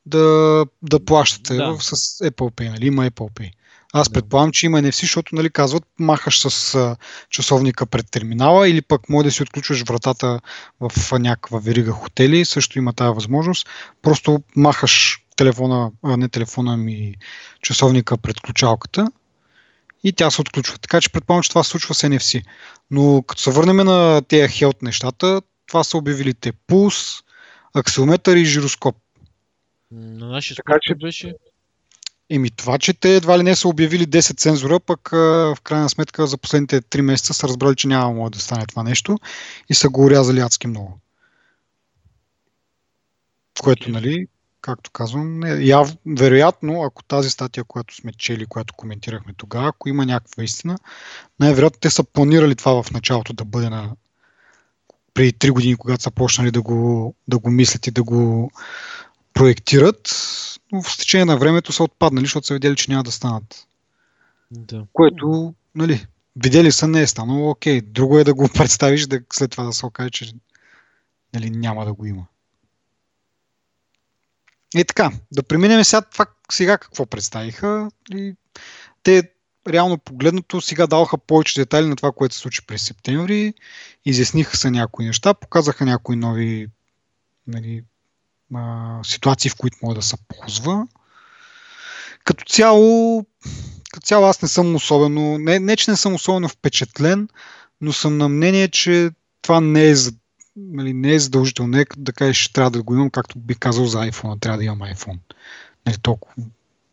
да, да плащате Да. с Apple Pay, нали? Има Apple Pay. Аз Да. предполагам, че има NFC, защото нали, казват, махаш с а, часовника пред терминала или пък може да си отключваш вратата в някаква верига хотели, също има тази възможност. Просто махаш телефона, а, не телефона ми, часовника пред ключалката и тя се отключва. Така че предполагам, че това се случва с NFC. Но като се върнем на тези хелт нещата, това са обявили те пулс, акселометър и жироскоп. На нашия Така че- беше... Еми това, че те едва ли не са обявили 10 сензора, пък а, в крайна сметка за последните 3 месеца са разбрали, че няма може да стане това нещо и са го урязали адски много. Което, нали, както казвам, не, яв, вероятно, ако тази статия, която сме чели, която коментирахме тогава, ако има някаква истина, най-вероятно те са планирали това в началото да бъде на преди 3 години, когато са почнали да го, да го мислят и да го проектират, но в течение на времето са отпаднали, защото са видели, че няма да станат. Да. Което, нали, видели са, не е станало, окей. Друго е да го представиш, да след това да се окаже, че нали, няма да го има. И така, да преминем сега това, сега какво представиха. И те, реално погледнато, сега даваха повече детайли на това, което се случи през септември. Изясниха се някои неща, показаха някои нови нали, а, ситуации, в които може да се ползва. Като цяло, като цяло аз не съм особено, не, не че не съм особено впечатлен, но съм на мнение, че това не е, за- нали, не е задължително. Е да кажеш, трябва да го имам, както би казал за iPhone, трябва да имам iPhone. Нали, толкова,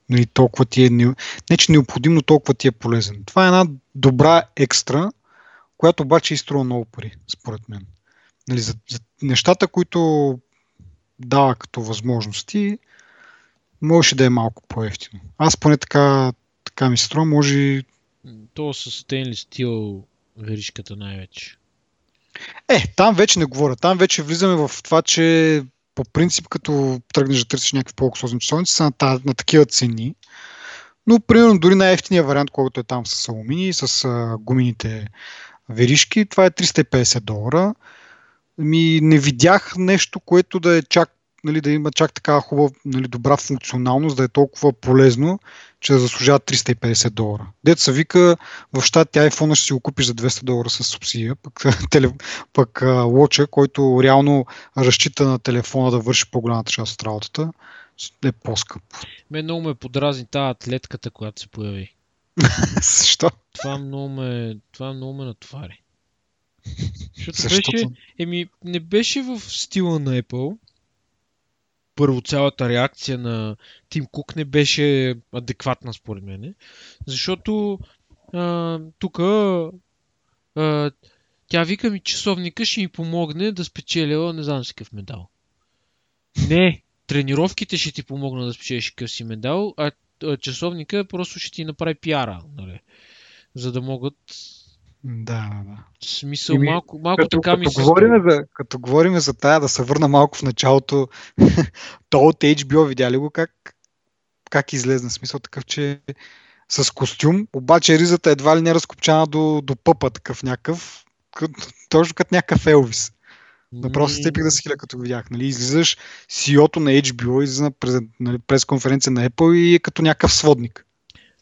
нали, толкова ти е, не, че необходимо, толкова ти е полезен. Това е една добра екстра, която обаче изструва много пари, според мен. Нали, за, за нещата, които дава като възможности, можеше да е малко по-ефтино. Аз поне така, така ми се струва, може и- То с стейнлес стил веришката най-вече. Е, там вече не говоря. Там вече влизаме в това, че по принцип, като тръгнеш да търсиш някакви по-луксозни часовници, са на, та, на такива цени. Но, примерно, дори най-ефтиния вариант, който е там с алумини, с а, гумините веришки, това е 350 долара. Ми не видях нещо, което да е чак нали, да има чак такава хубава, нали, добра функционалност, да е толкова полезно, че да заслужава 350 долара. Деца вика, в щат тя iPhone ще си го купиш за 200 долара с субсидия, пък, теле, пък лоча, който реално разчита на телефона да върши по-голямата част от работата, е по-скъп. Мен много ме подразни тази атлетката, която се появи. Защо? Това много ме, това много ме натовари. Защото Защото- беше, еми, не беше в стила на Apple. Първо цялата реакция на Тим Кук не беше адекватна според мен. Защото тук тя вика ми часовника ще ми помогне да спечеля не знам си какъв медал. Не, тренировките ще ти помогна да спечелиш какъв си медал, а часовника просто ще ти направи пиара, нали? За да могат Да, да, да. в смисъл Еми, малко, малко Като, така ми като, се говорим за, като говорим за тая, да се върна малко в началото, то от HBO, видя ли го как, как излезна? Смисъл такъв, че с костюм, обаче ризата едва ли не разкопчана до, до пъпа, такъв някакъв, като- точно като някакъв Елвис. Направо се Ми, степих да се хиля, като го видях. Нали? Излизаш CEO-то на HBO, излиза на през, нали, пресконференция на Apple и е като някакъв сводник.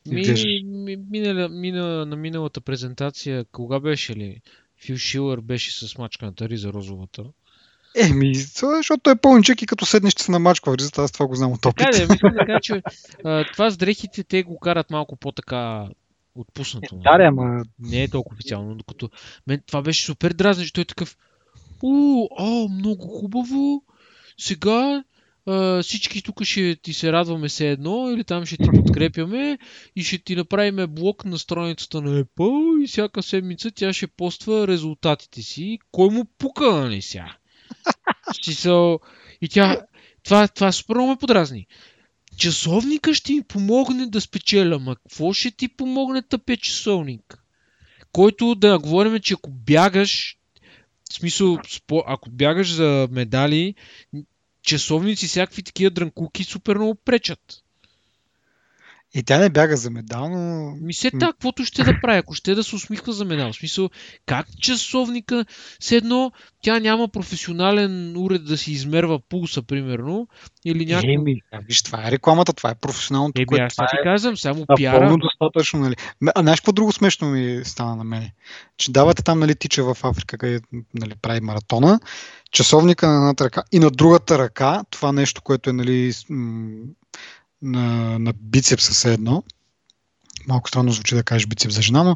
Ми, ми, минала, мина, на миналата презентация, кога беше ли? Фил Шилър беше с мачканата риза розовата. Еми, е, защото е пълничък и като седнеш ще се намачква в ризата, аз това го знам от опит. Така да, да кажа, че а, това с дрехите те го карат малко по-така отпуснато. Да, да, ама Не е толкова официално, докато мен това беше супер дразнен, че той е такъв У, о, много хубаво. Сега всички тук ще ти се радваме все едно или там ще ти подкрепяме и ще ти направим блок на страницата на Apple и всяка седмица тя ще поства резултатите си. Кой му пука, нали сега? Смисъл, и тя, това, това супер ме подразни. Часовника ще ми помогне да спечеля, ма какво ще ти помогне тъпия часовник? Който да говорим, че ако бягаш, в смисъл, ако бягаш за медали, часовници, всякакви такива дрънкулки супер много пречат. И тя не бяга за медал, но Ми се така, каквото ще да прави, ако ще да се усмихва за медал. В смисъл, как часовника, все едно, тя няма професионален уред да си измерва пулса, примерно, или някакво... Еми, а, виж, това е рекламата, това е професионалното, Еми, което аз това ти е казвам, само напълно пиара. достатъчно, нали. А знаеш какво друго смешно ми стана на мене? Че давате там, нали, тича в Африка, където нали, прави маратона, часовника на едната ръка и на другата ръка, това нещо, което е, нали, с- на, на бицепса се едно, малко странно звучи да кажеш бицепс за жена, но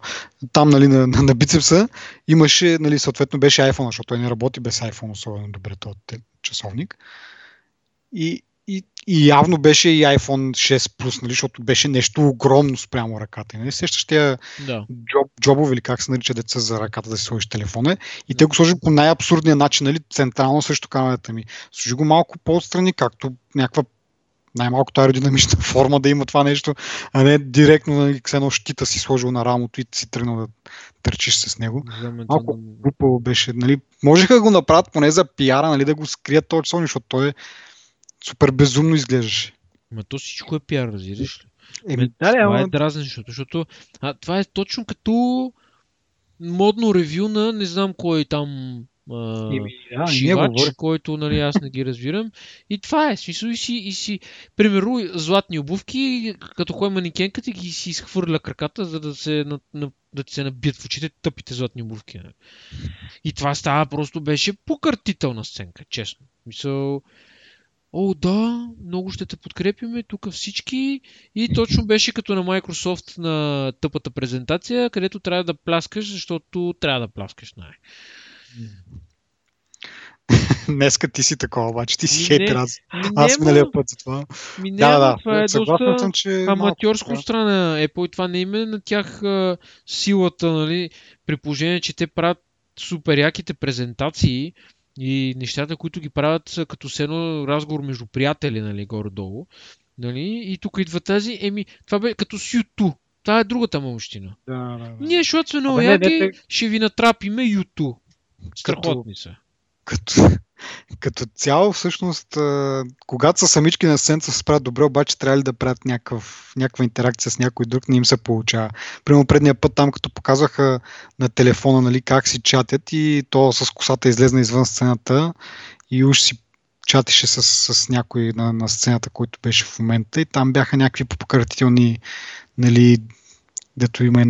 там нали, на, на, на бицепса имаше, нали, съответно беше iPhone, защото той не работи без iPhone особено добре този часовник. И, и, и явно беше и iPhone 6 Plus, нали, защото беше нещо огромно спрямо ръката. Нали? Сещаш тия Да. джоб, джобове или как се нарича деца за ръката да си сложиш телефона. И те го сложи по най-абсурдния начин, нали, централно срещу камерата ми. Сложи го малко по-отстрани, както някаква най-малкото аеродинамична форма да има това нещо, а не директно нали, с едно щита си сложил на рамото и си тръгнал да търчиш с него. За мен Малко глупаво беше. Нали, можеха да го направят поне за пиара, нали, да го скрият този часовник, защото той е супер безумно изглеждаше. Ма то всичко е пиар, разбираш ли? Еми, да, това е дразнещо, защото а, това е точно като модно ревю на не знам кой там а, да, ние шивач, който нали, аз не ги разбирам. И това е. Смисъл, и си, и си, примерно, златни обувки, като кой манекенката ги си изхвърля краката, за да се, на, на, да се набият в очите тъпите златни обувки. нали. И това става просто беше покъртителна сценка, честно. Мисъл, О, да, много ще те подкрепиме тук всички. И точно беше като на Microsoft на тъпата презентация, където трябва да пляскаш, защото трябва да пляскаш. Най. Днеска ти си такова, обаче ти си хейтер. Аз, аз миналия път за това. ми, не, Да, да, това е доста съм, че е малко аматьорско така. страна на Apple и това не има на тях а, силата, нали, при положение, че те правят супер яките презентации и нещата, които ги правят са като с едно разговор между приятели, нали, горе-долу. Нали? И тук идва тази, еми, това бе като с YouTube. Това е другата мълщина. Да, да, да. Ние, защото сме много яки, ще ви натрапиме YouTube. Като, Страхотни са. като, като цяло, всъщност, когато са самички на сцената се справят добре, обаче трябва ли да правят някакъв, някаква интеракция с някой друг, не им се получава. Примерно предния път там, като показваха на телефона нали, как си чатят и то с косата излезна извън сцената и уж си чатеше с, с някой на, на сцената, който беше в момента и там бяха някакви пократителни нали, дето има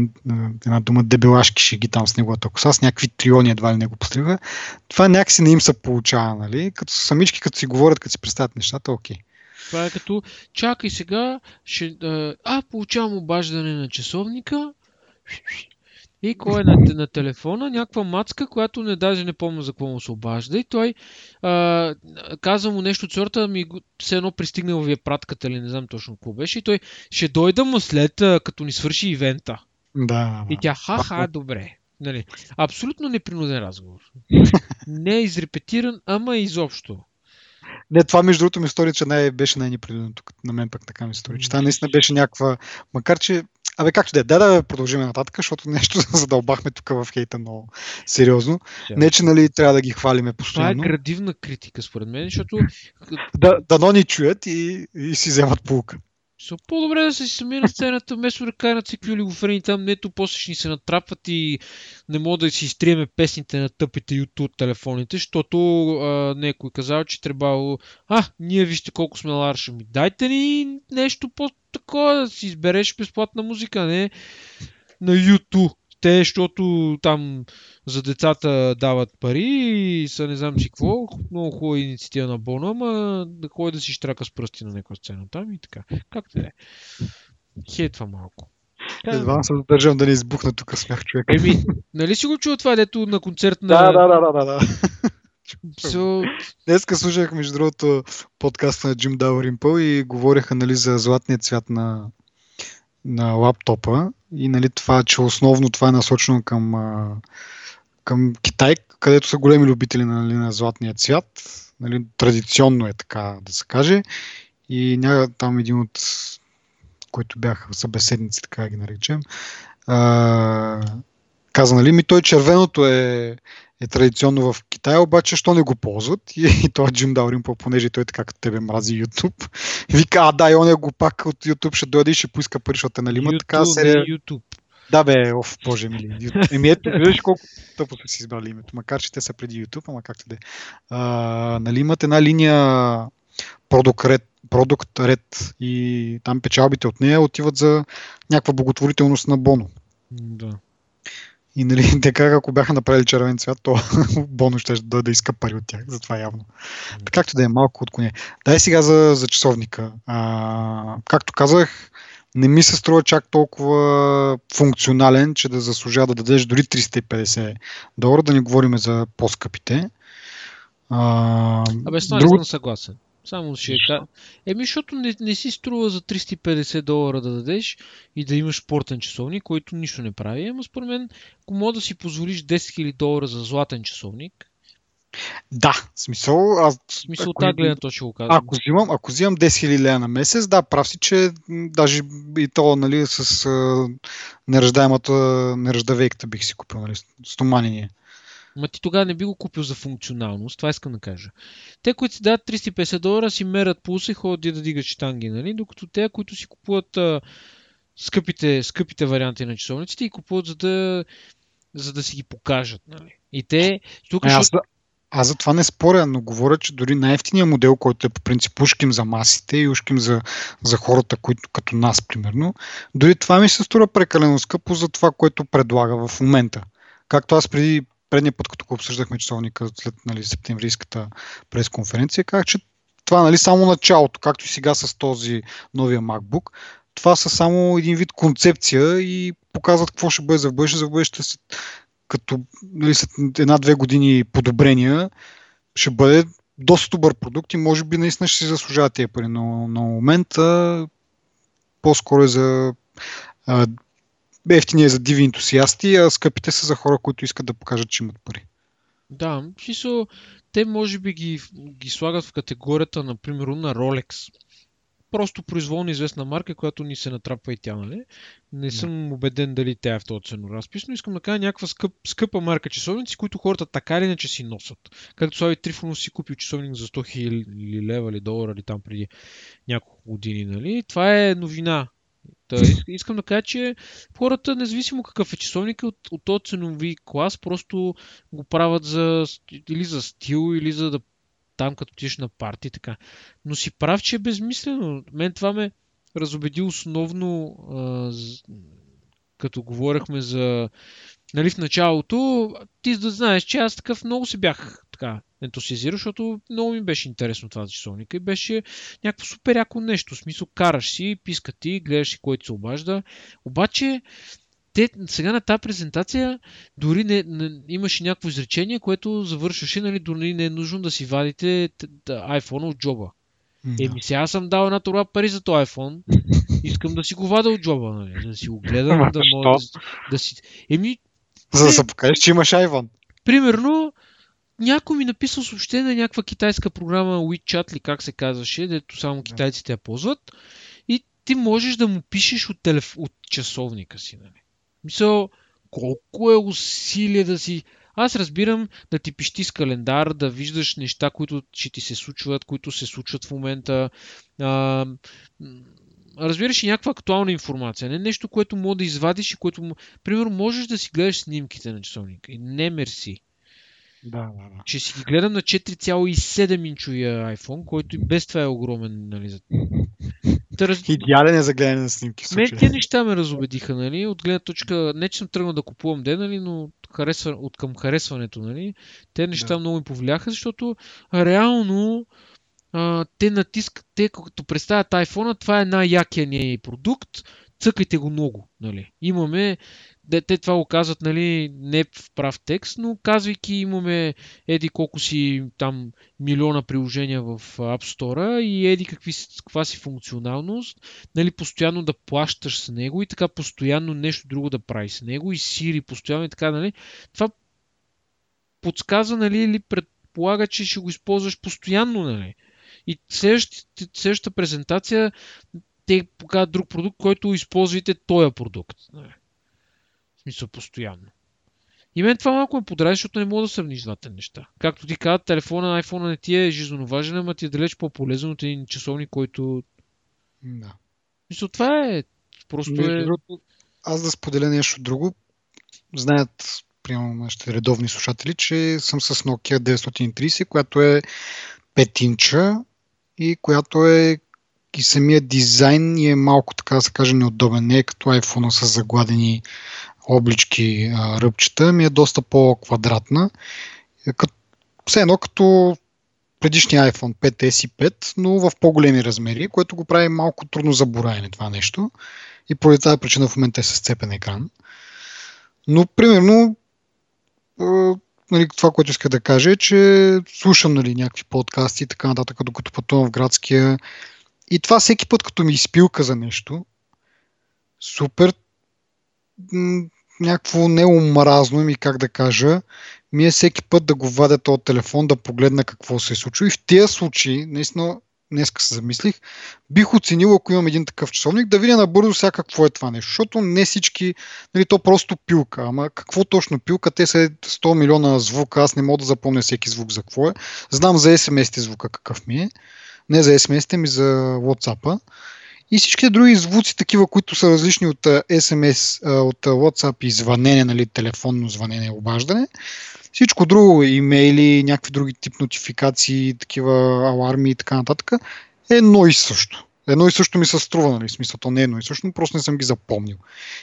една дума дебелашки шеги там с неговата коса, с някакви триони едва ли не го пострига. Това някакси не им се получава, нали? Като самички, като си говорят, като си представят нещата, окей. Това е като, чакай сега, ще, а, получавам обаждане на часовника, и кой е на, на телефона? Някаква мацка, която не даже не помня за какво му се обажда. И той а, казва му нещо от сорта, ми все едно пристигнал ви е пратката или не знам точно какво беше. И той ще дойда му след а, като ни свърши ивента. Да. И тя, ха-ха, добре. Нали, абсолютно непринуден разговор. Не е изрепетиран, ама изобщо. Не, това между другото ми стори, че не беше най-непринуден тук. На мен пък така ми стори. Че това наистина беше някаква... Макар, че Абе, както да е, да, да продължим нататък, защото нещо задълбахме тук в хейта много сериозно. Yeah. Не, че нали, трябва да ги хвалиме постоянно. Това е градивна критика, според мен, защото... да, дано ни чуят и, и си вземат полука. So, по-добре да се си сами на сцената, вместо да карат всеки олигофрени там, нето после ще ни се натрапват и не мога да си изтриеме песните на тъпите YouTube телефоните, защото а, някой казал, че трябвало, а, ние вижте колко сме ларша ми, дайте ни нещо по-такова, да си избереш безплатна музика, не на YouTube те, защото там за децата дават пари и са не знам си какво, много хубава инициатива на Боно, ама да ходи да си штрака с пръсти на някаква сцена там и така. Как те е? Хейтва малко. Едва се задържам да не избухна тук смях човек. Еми, нали си го чува това, дето на концерт на... Да, да, да, да, да. So... Днеска слушах, между другото, подкаста на Джим Дауримпъл и говореха нали, за златния цвят на, на лаптопа и нали, това, че основно това е насочено към, към Китай, където са големи любители нали, на златния цвят. Нали, традиционно е така да се каже. И ня, там един от които бяха събеседници, така ги наречем, а, каза, нали, ми той червеното е, е традиционно в Китай, обаче що не го ползват? И, и той Джим Даурин, понеже той така като тебе мрази YouTube, вика, а да, и он е го пак от YouTube ще дойде и ще поиска пари, защото е нали има така серия. YouTube. Да бе, оф, боже мили. Еми ето, виждаш колко тъпо са си избрали името, макар че те са преди YouTube, ама както да е. Нали имат една линия продукт ред, продукт ред и там печалбите от нея отиват за някаква благотворителност на Боно. Да. И нали, така, ако бяха направили червен цвят, то Боно ще да, да иска пари от тях, затова явно. Така, както да е малко от коне. Дай сега за, за часовника. А, както казах, не ми се струва чак толкова функционален, че да заслужава да дадеш дори 350 долара, да не говорим за по-скъпите. А, Абе, с това друг... съм съгласен. Само ще кажа. Еми, защото не, не си струва за 350 долара да дадеш и да имаш спортен часовник, който нищо не прави. Ама според мен, ако мога да си позволиш 10 000 долара за златен часовник, да, в смисъл. Аз, в смисъл, тази гледна то ще го казвам. Ако взимам, ако взимам 10 000 лея на месец, да, прав си, че даже и то, нали, с а, неръждаемата, неръждавейката бих си купил, нали, стоманиния. Ма ти тогава не би го купил за функционалност, това искам да кажа. Те, които си дадат 350 долара, си мерят пулса и ходят да дигат штанги, нали? Докато те, които си купуват а, скъпите, скъпите варианти на часовниците и купуват за да, за да си ги покажат, нали? И те... Тук, а, аз, аз за това не споря, но говоря, че дори най-ефтиният модел, който е по принцип ушким за масите и ушким за, за хората, които като нас, примерно, дори това ми се струва прекалено скъпо за това, което предлага в момента. Както аз преди предния път, като го обсъждахме часовника след нали, септемврийската пресконференция, казах, че това нали, само началото, както и сега с този новия MacBook. Това са само един вид концепция и показват какво ще бъде за бъдеще. За бъдеще като нали, след една-две години подобрения ще бъде доста добър продукт и може би наистина ще си заслужава тези пари. Но на момента по-скоро е за ефтини е за диви ентусиасти, а скъпите са за хора, които искат да покажат, че имат пари. Да, чисто, те може би ги, ги слагат в категорията, например, на Rolex. просто произволно известна марка, която ни се натрапва и тя, нали? Не съм убеден дали тя е в този ценоразпис, но искам да кажа някаква скъп, скъпа марка часовници, които хората така или иначе си носят. Както Слави Трифонов си купил часовник за 100 000 лева или долара или там преди няколко години, нали? Това е новина. Та, искам да кажа, че хората, независимо какъв е часовник, от, от този ценови клас, просто го правят за, или за стил, или за да там, като отидеш на парти, така. Но си прав, че е безмислено. Мен това ме разобеди основно, а, като говорихме за... Нали, в началото, ти да знаеш, че аз такъв много се бях така ентусиазирал, защото много ми беше интересно това за часовника и беше някакво супер яко нещо. В смисъл, караш си, писка ти, гледаш си който се обажда. Обаче, те сега на тази презентация дори не, не, имаше някакво изречение, което завършваше, нали, дори не е нужно да си вадите iPhone от джоба. Да. Еми сега съм дал една това пари за този iPhone. Искам да си го вада от джоба, нали? да си го гледам, да мога да, да си... Еми, за да се покажеш, че имаш iPhone. Примерно, някой ми написал съобщение на някаква китайска програма WeChat ли как се казваше, дето само китайците я ползват. И ти можеш да му пишеш от, телеф... от часовника си. Нали? Мисъл, колко е усилие да си... Аз разбирам да ти пищи с календар, да виждаш неща, които ще ти се случват, които се случват в момента. А, разбираш и някаква актуална информация. Не нещо, което мога да извадиш и което... Примерно, можеш да си гледаш снимките на часовника. И не мерси. Да, да, да. Ще си ги гледам на 4,7 инчовия iPhone, който и без това е огромен. Нали, раз... Идеален е за гледане на снимки. Мен тези неща ме разобедиха, нали? От гледна точка, не че съм тръгнал да купувам де, нали, но харесва, от към харесването, нали? Те неща да. много ми повлияха, защото реално а, те натискат, те като представят iPhone, това е най-якия ни продукт, цъкайте го много. Нали? Имаме те, те това го казват, нали, не в прав текст, но казвайки имаме еди колко си там милиона приложения в App Store и еди какви, каква си функционалност, нали, постоянно да плащаш с него и така постоянно нещо друго да правиш с него и Siri постоянно и така, нали, това подсказва, нали, или предполага, че ще го използваш постоянно, нали. И следващата, следващата презентация те показват друг продукт, който използвате този продукт. Нали смисъл постоянно. И мен това малко ме подрази, защото не мога да сравниш двата неща. Както ти казват, телефона, iPhone не ти е жизненно важен, ама ти е далеч по-полезен от един часовник, който... Да. Мисля, това е... Просто е... Аз да споделя нещо друго. Знаят, примерно, нашите редовни слушатели, че съм с Nokia 930, която е 5 инча и която е и самия дизайн е малко, така да се каже, неудобен. Не е като iPhone с загладени облички ръбчета, ми е доста по-квадратна. Е, все едно като предишния iPhone 5S и 5, но в по-големи размери, което го прави малко трудно за бораене това нещо. И поради тази причина в момента е с цепен екран. Но, примерно, нали, това, което иска да кажа е, че слушам нали, някакви подкасти и така нататък, докато пътувам в градския. И това всеки път, като ми изпилка за нещо, супер някакво неомразно ми, как да кажа, ми е всеки път да го вадя този телефон, да погледна какво се е случило. И в тези случаи, наистина, днеска се замислих, бих оценил, ако имам един такъв часовник, да видя набързо сега какво е това нещо. Защото не всички, нали, то просто пилка. Ама какво точно пилка? Те са 100 милиона звука, аз не мога да запомня всеки звук за какво е. Знам за SMS-те звука какъв ми е. Не за SMS-те ми за WhatsApp-а и всички други звуци, такива, които са различни от SMS, от WhatsApp и звънене, нали, телефонно звънене, обаждане. Всичко друго, имейли, някакви други тип нотификации, такива аларми и така нататък, е едно и също. Едно и също ми се струва, нали? Смисъл, то не е едно и също, но просто не съм ги запомнил.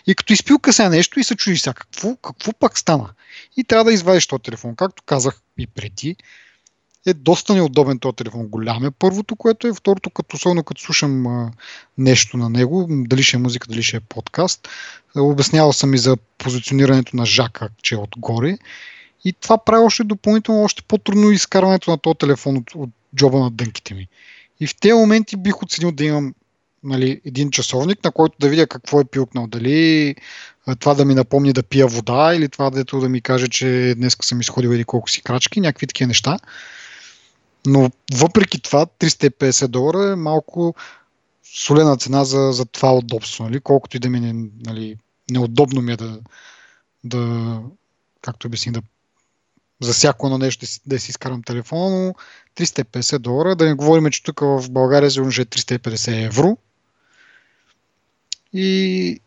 И като изпилка сега нещо и се чудиш сега, какво, какво пак стана? И трябва да извадиш този телефон. Както казах и преди, е доста неудобен този телефон. Голям е първото, което е. Второто, като особено като слушам а, нещо на него, дали ще е музика, дали ще е подкаст, обяснявал съм и за позиционирането на жака, че е отгоре. И това прави още допълнително, още по-трудно изкарването на този телефон от, от джоба на дънките ми. И в тези моменти бих оценил да имам нали, един часовник, на който да видя какво е пилкнал. Дали това да ми напомни да пия вода или това дето да ми каже, че днес съм изходил или колко си крачки, някакви такива неща. Но въпреки това, 350 долара е малко солена цена за, за това удобство, нали? колкото и да ми е нали, неудобно ми е да, да както обясни, да за всяко едно нещо да си, да си изкарам телефона, но 350 долара. Да не говорим, че тук в България сигурно ще е 350 евро. И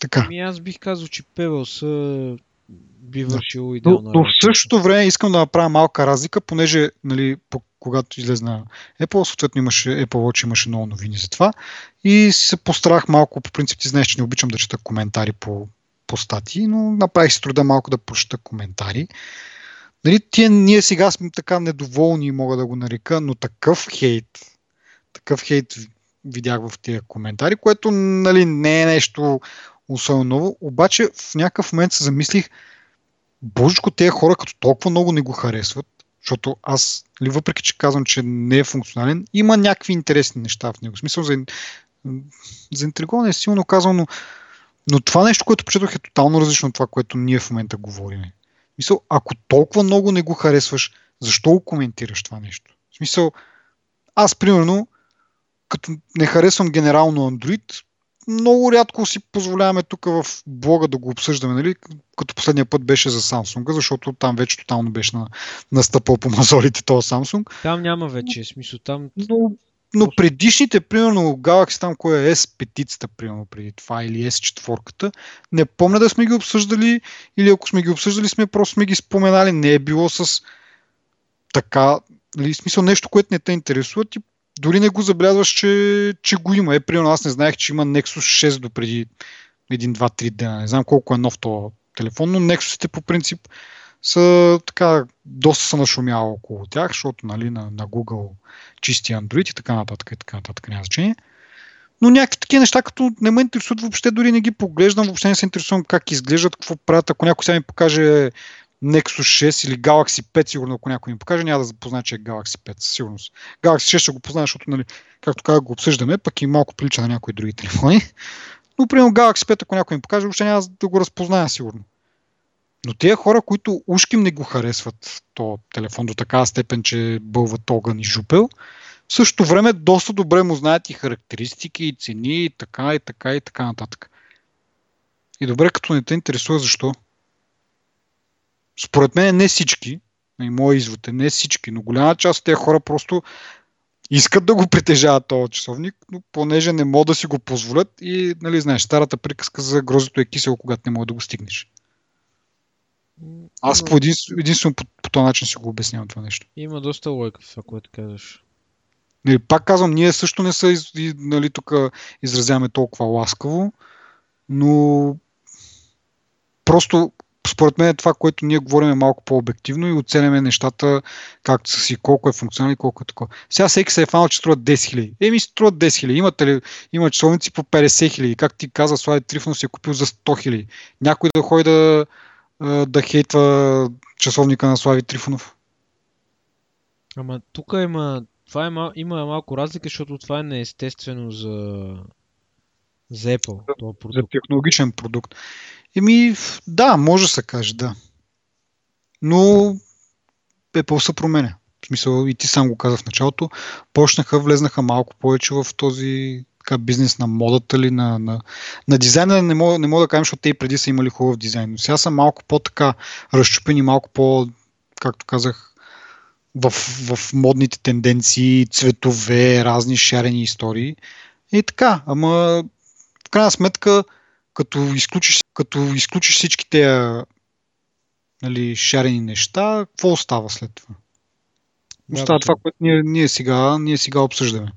така. Ами аз бих казал, че Pebble са би вършил идеално. Но, но в същото време искам да направя малка разлика, понеже нали, по, когато излезна Apple, съответно имаше, Apple Watch имаше много новини за това и се постарах малко, по принцип ти знаеш, че не обичам да чета коментари по, по статии, но направих си труда малко да прочета коментари. Нали, тия, ние сега сме така недоволни, мога да го нарека, но такъв хейт, такъв хейт видях в тия коментари, което нали, не е нещо особено ново, обаче в някакъв момент се замислих, божечко, тези хора като толкова много не го харесват, защото аз, ли, въпреки че казвам, че не е функционален, има някакви интересни неща в него. В смисъл, за, за интриговане е силно казано, но, но това нещо, което почетох е тотално различно от това, което ние в момента говорим. В смисъл, ако толкова много не го харесваш, защо го коментираш това нещо? В смисъл, аз примерно, като не харесвам генерално Android, много рядко си позволяваме тук в блога да го обсъждаме, нали? като последния път беше за Samsung, защото там вече тотално беше на, настъпал по мазолите този Samsung. Там няма вече, смисъл там... Но, но предишните, примерно Galaxy там, кое е S5, примерно преди това, или S4, не помня да сме ги обсъждали, или ако сме ги обсъждали, сме просто сме ги споменали. Не е било с така, нали, смисъл нещо, което не те интересува, ти дори не го забелязваш, че, че го има. Е, примерно аз не знаех, че има Nexus 6 до преди 1-2-3 дена. Не знам колко е нов този телефон, но Nexusите по принцип са така, доста са нашумяла около тях, защото нали, на, на Google чисти Android и така нататък и така нататък няма значение. Но някакви такива неща, като не ме интересуват въобще, дори не ги поглеждам, въобще не се интересувам как изглеждат, какво правят. Ако някой сега ми покаже Nexus 6 или Galaxy 5, сигурно ако някой ми покаже, няма да запознае, че е Galaxy 5, със сигурност. Galaxy 6 ще го познае, защото, нали, както казах, го обсъждаме, пък и малко прилича на някои други телефони. Но, примерно, Galaxy 5, ако някой ми покаже, въобще няма да го разпозная, сигурно. Но тези хора, които ушким не го харесват то телефон до такава степен, че бълват огън и жупел, в същото време доста добре му знаят и характеристики, и цени, и така, и така, и така нататък. И добре, като не те интересува защо. Според мен не всички, и моят извод е не всички, но голяма част от тези хора просто искат да го притежават този часовник, но понеже не могат да си го позволят и, нали, знаеш, старата приказка за грозото е кисело, когато не може да го стигнеш. Аз по единствено, единствено по, по този начин си го обяснявам това нещо. Има доста лойка в това, което казваш. Нали, пак казвам, ние също не са, нали, тук изразяваме толкова ласкаво, но просто според мен това, което ние говорим е малко по-обективно и оценяме нещата както са си, колко е функционално и колко е такова. Сега всеки се е фанал, че струва 10 000. Еми, струва 10 000. Имате ли, има часовници по 50 000. Как ти каза, Слави Трифонов си е купил за 100 000. Някой да ходи да, да хейтва часовника на Слави Трифонов. Ама тук има, това е, мал, има малко разлика, защото това е неестествено за, за Apple. За, за технологичен продукт. Еми, да, може да се каже, да. Но Apple се променя. В смисъл, и ти сам го каза в началото, почнаха, влезнаха малко повече в този така, бизнес на модата ли, на, на, на дизайна не мога, не мога да кажем, защото те и преди са имали хубав дизайн. Но сега са малко по-така разчупени, малко по, както казах, в, в модните тенденции, цветове, разни шарени истории. И така, ама в крайна сметка като изключиш, като изключиш всички тези нали, шарени неща, какво остава след това? Остава това, което ние, ние, сега, ние сега обсъждаме.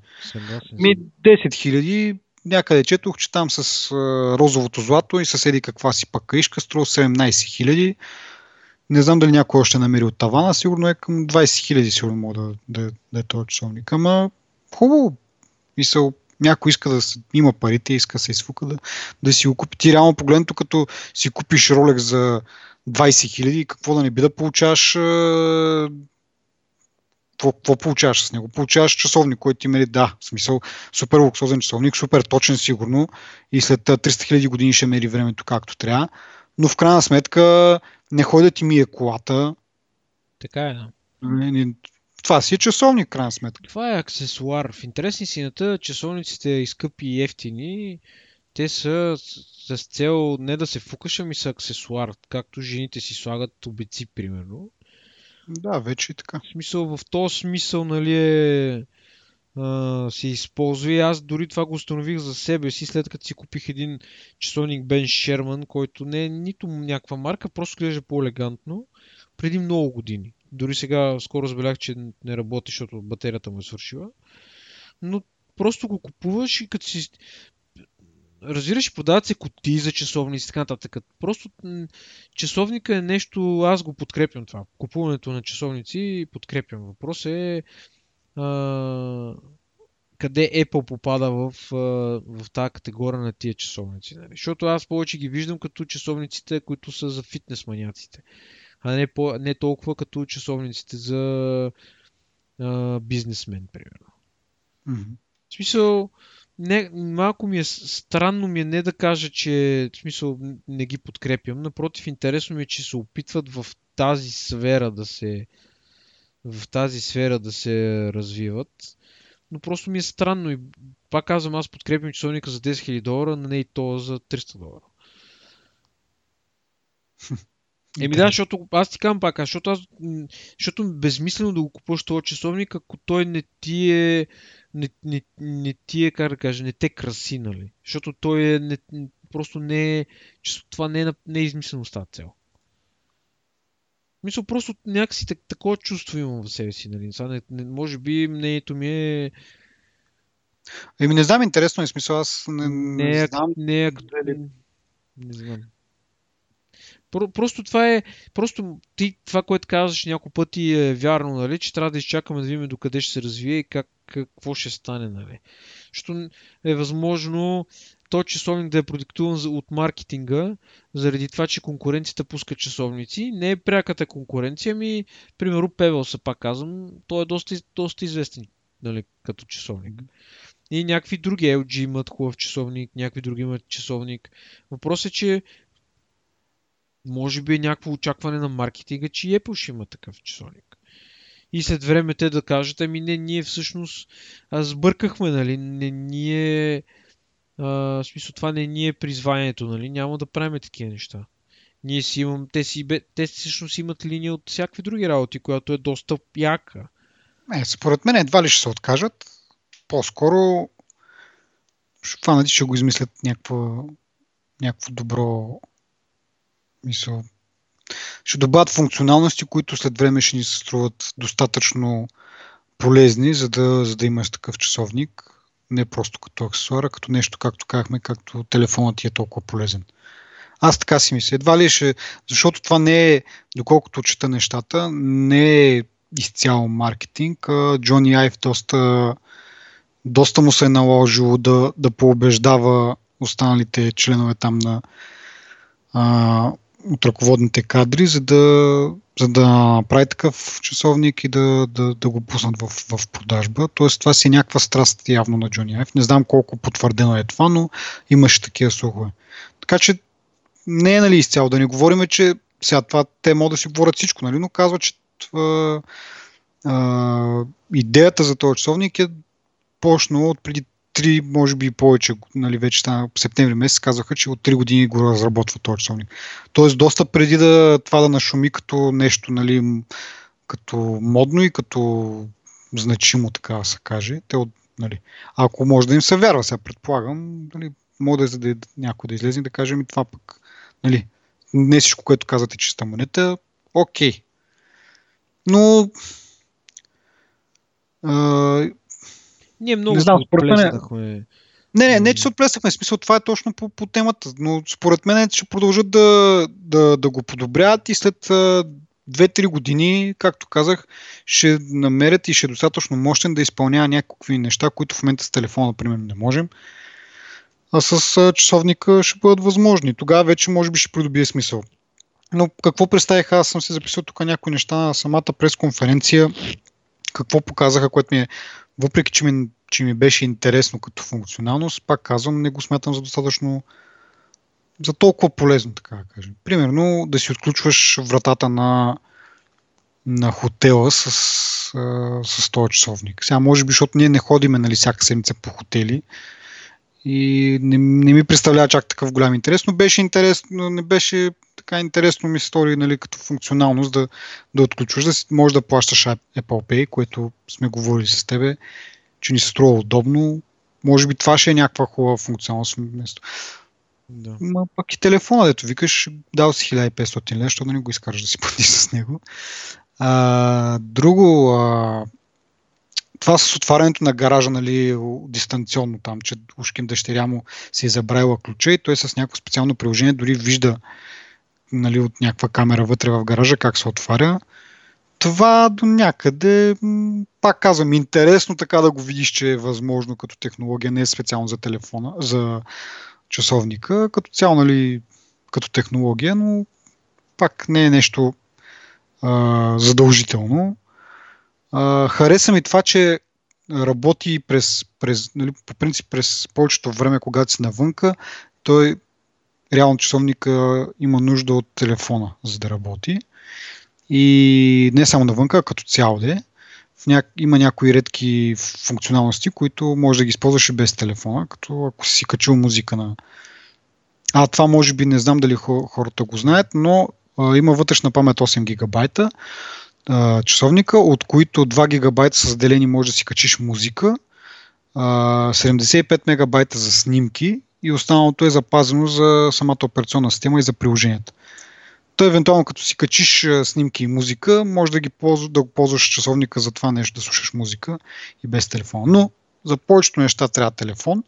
Ми 10 хиляди, някъде четох, че там с а, розовото злато и с еди каква си пък каишка струва 17 хиляди. Не знам дали някой още намери от тавана, сигурно е към 20 хиляди, сигурно мога да, да, да е този часовник. Ама хубаво. Мисъл, някой иска да има парите, иска да се изфука да, да си го купи. Ти реално погледнато, като си купиш ролек за 20 хиляди, какво да не би да получаваш какво, какво получаваш с него? Получаваш часовник, който ти мери, да, в смисъл, супер луксозен часовник, супер точен сигурно и след 300 хиляди години ще мери времето както трябва, но в крайна сметка не ходи да ти мие колата. Така е, да. Това си е часовник, крайна сметка. Това е аксесуар. В интересни сината часовниците и скъпи и ефтини, те са с цел не да се фукаш, ами са аксесуар. Както жените си слагат обеци, примерно. Да, вече и така. В смисъл, в този смисъл, нали е а, се използва и аз дори това го установих за себе си, след като си купих един часовник Бен Шерман, който не е нито някаква марка, просто глежда по-елегантно, преди много години. Дори сега скоро разбелях, че не работи, защото батерията му е свършила. Но просто го купуваш и като си разбираш, продават се кутии за часовници и така нататък. Просто часовника е нещо, аз го подкрепям това. Купуването на часовници подкрепям. Въпрос е а, къде Apple попада в, в тази категория на тия часовници. Нали? Защото аз повече ги виждам като часовниците, които са за фитнес маняците. А не, по, не толкова като часовниците за а, бизнесмен, примерно. Mm-hmm. В смисъл, не, малко ми е странно ми е не да кажа, че в смисъл не ги подкрепям. Напротив, интересно ми е, че се опитват в тази сфера да се в тази сфера да се развиват. Но просто ми е странно и пак казвам, аз подкрепям часовника за 10 000 долара, но не и то за 300 долара. Еми да, защото аз ти казвам пак, защото, аз, защото безмислено да го купуваш този часовник, ако той не ти е, не, не, не ти е, как да кажа, не те краси, нали? Защото той е, не, просто не е, това не е, не е измислено с тази цел. Мисля, просто някакси такова чувство имам в себе си. Нали? Сега, не, не, може би мнението ми е... Еми не знам, интересно е смисъл, аз не, не, не знам. Не, е, не, не знам. Просто това е, просто ти това, което казваш няколко пъти е вярно, нали, че трябва да изчакаме да видим докъде ще се развие и как, какво ще стане, нали. Защото е възможно то часовник да е продиктуван от маркетинга, заради това, че конкуренцията пуска часовници. Не е пряката конкуренция, ми, примерно Певел се пак казвам, той е доста, доста известен нали, като часовник. И някакви други LG имат хубав часовник, някакви други имат часовник. Въпросът е, че може би е някакво очакване на маркетинга, че Apple ще има такъв часовник. И след време те да кажат, ами не, ние всъщност сбъркахме, нали, не ние а, в смисъл това не ни е призванието, нали? Няма да правим такива неща. Ние си имам, те, си, те всъщност имат линия от всякакви други работи, която е доста яка. Не, според мен едва ли ще се откажат. По-скоро ще фанати, ще го измислят някакво, някакво добро мисъл. Ще добавят функционалности, които след време ще ни се струват достатъчно полезни, за да, за да имаш такъв часовник не просто като аксесуара, като нещо, както казахме, както телефонът ти е толкова полезен. Аз така си мисля. Едва ли ще, защото това не е, доколкото чета нещата, не е изцяло маркетинг. Джони Айв доста, доста му се е наложило да, да пообеждава останалите членове там на а, от ръководните кадри, за да, за да прави такъв часовник и да, да, да го пуснат в, в продажба. Тоест това си е някаква страст явно на Джони Айв. Не знам колко потвърдено е това, но имаше такива слухове. Така че не е нали изцяло да не говорим, че сега това те могат да си говорят всичко, нали, но казва, че това, а, идеята за този часовник е почнала от преди три, може би и повече, нали, вече стана септември месец, казаха, че от 3 години го разработва този часовник. Тоест, доста преди да това да нашуми като нещо, нали, като модно и като значимо, така да се каже. Те нали, ако може да им се вярва, сега предполагам, нали, може да, да някой да излезе и да каже ми това пък, нали, не всичко, което казвате, чиста монета, окей. Но а, ние много не знам, според мен... Не, не, не, че се отплесахме. Смисъл, това е точно по, по темата. Но според мен ще продължат да, да, да го подобряват и след 2-3 години, както казах, ще намерят и ще е достатъчно мощен да изпълнява някакви неща, които в момента с телефона, например, не можем. А с часовника ще бъдат възможни. Тогава вече може би ще придобие смисъл. Но какво представих, аз съм си записал тук някои неща на самата пресконференция, какво показаха, което ми е въпреки че ми, че ми беше интересно като функционалност, пак казвам, не го смятам за достатъчно за толкова полезно, така да кажем. Примерно да си отключваш вратата на на хотела с, с този часовник. Сега може би, защото ние не ходиме нали, всяка седмица по хотели и не, не ми представлява чак такъв голям интерес, но беше интересно, не беше така интересно ми стори нали, като функционалност да, да отключваш, да си, може да плащаш Apple Pay, което сме говорили с тебе, че ни се струва удобно. Може би това ще е някаква хубава функционалност вместо. Да. Ма пък и телефона, дето викаш, дал си 1500 лева, защото да не го изкараш да си платиш с него. А, друго, а, това с отварянето на гаража, нали, дистанционно там, че ушким дъщеря му си е забравила ключа и той с някакво специално приложение дори вижда нали, от някаква камера вътре в гаража как се отваря. Това до някъде, пак казвам, интересно така да го видиш, че е възможно като технология, не е специално за телефона, за часовника, като цяло, нали, като технология, но пак не е нещо а, задължително. Хареса ми това, че работи през, през нали, по принцип през повечето време, когато си навънка, той реално часовника има нужда от телефона, за да работи. И не само навънка, а като цяло де. Ня... Има някои редки функционалности, които може да ги използваш и без телефона, като ако си качил музика на... А това може би не знам дали хората го знаят, но а, има вътрешна памет 8 гигабайта часовника, от които 2 гигабайта са заделени може да си качиш музика, а, 75 мегабайта за снимки и останалото е запазено за самата операционна система и за приложенията. То евентуално като си качиш снимки и музика, може да, ги ползва, да го ползваш часовника за това нещо, да слушаш музика и без телефон. Но за повечето неща трябва телефон.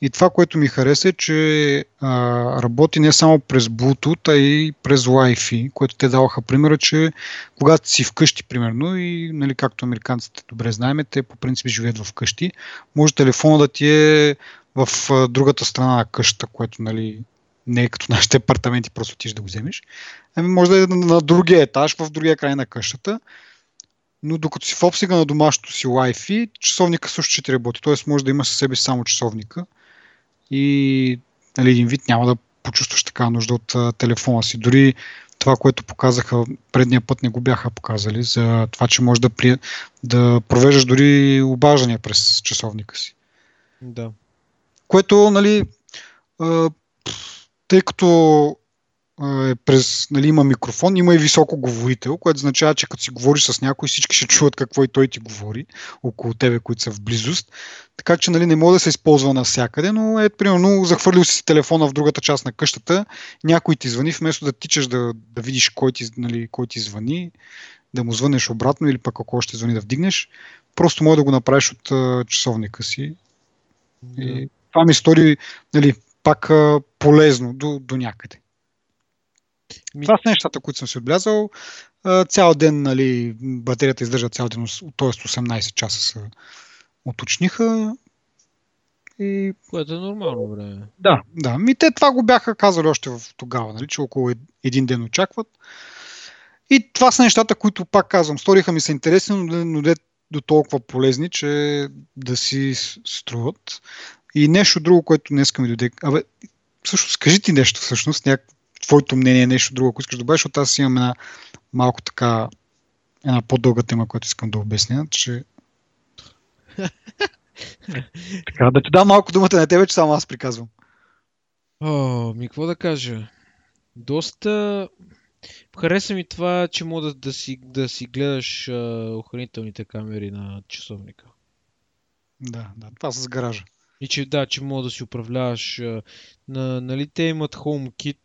И това, което ми хареса е, че а, работи не само през Bluetooth, а и през Wi-Fi, което те даваха примера, че когато си вкъщи, примерно, и нали, както американците добре знаем, те по принцип живеят вкъщи, може телефона да ти е в а, другата страна на къщата, което нали, не е като нашите апартаменти, просто отиш да го вземеш. Ами може да е на, другия етаж, в другия край на къщата. Но докато си в обсега на домашното си Wi-Fi, часовника също ще ти работи. Тоест може да има със себе само часовника и нали, един вид няма да почувстваш така нужда от а, телефона си. Дори това, което показаха предния път, не го бяха показали, за това, че можеш да, при... да провеждаш дори обаждания през часовника си. Да. Което, нали, тъй като е през, нали, има микрофон, има и високо говорител, което означава, че като си говориш с някой, всички ще чуват какво и той ти говори около тебе, които са в близост. Така че нали, не може да се използва навсякъде, но е, примерно, захвърлил си телефона в другата част на къщата, някой ти звъни, вместо да тичаш да, да видиш кой ти, нали, кой ти звъни, да му звънеш обратно или пък ако ще звъни да вдигнеш, просто може да го направиш от uh, часовника си. И това ми стори нали, пак а, полезно до, до някъде. Ми... Това са нещата, които съм си отбелязал. Цял ден, нали, батерията издържа цял ден, т.е. 18 часа са уточниха. И... Което е нормално време. Да, да. Ми те това го бяха казали още в тогава, нали, че около един ден очакват. И това са нещата, които пак казвам, сториха ми са интересни, но, но де до толкова полезни, че да си струват. И нещо друго, което днес ми дойде. Абе, всъщност, кажи ти нещо, всъщност, няк... твоето мнение, нещо друго, ако искаш да добавиш, защото аз имам една малко така, една по-дълга тема, която искам да обясня, че така, да ти дам малко думата на тебе, че само аз приказвам. О, ми какво да кажа? Доста... Хареса ми това, че мога да, да, си, да си гледаш а, охранителните камери на часовника. Да, да, това с гаража. И че да, че мога да си управляваш. На, нали те имат HomeKit,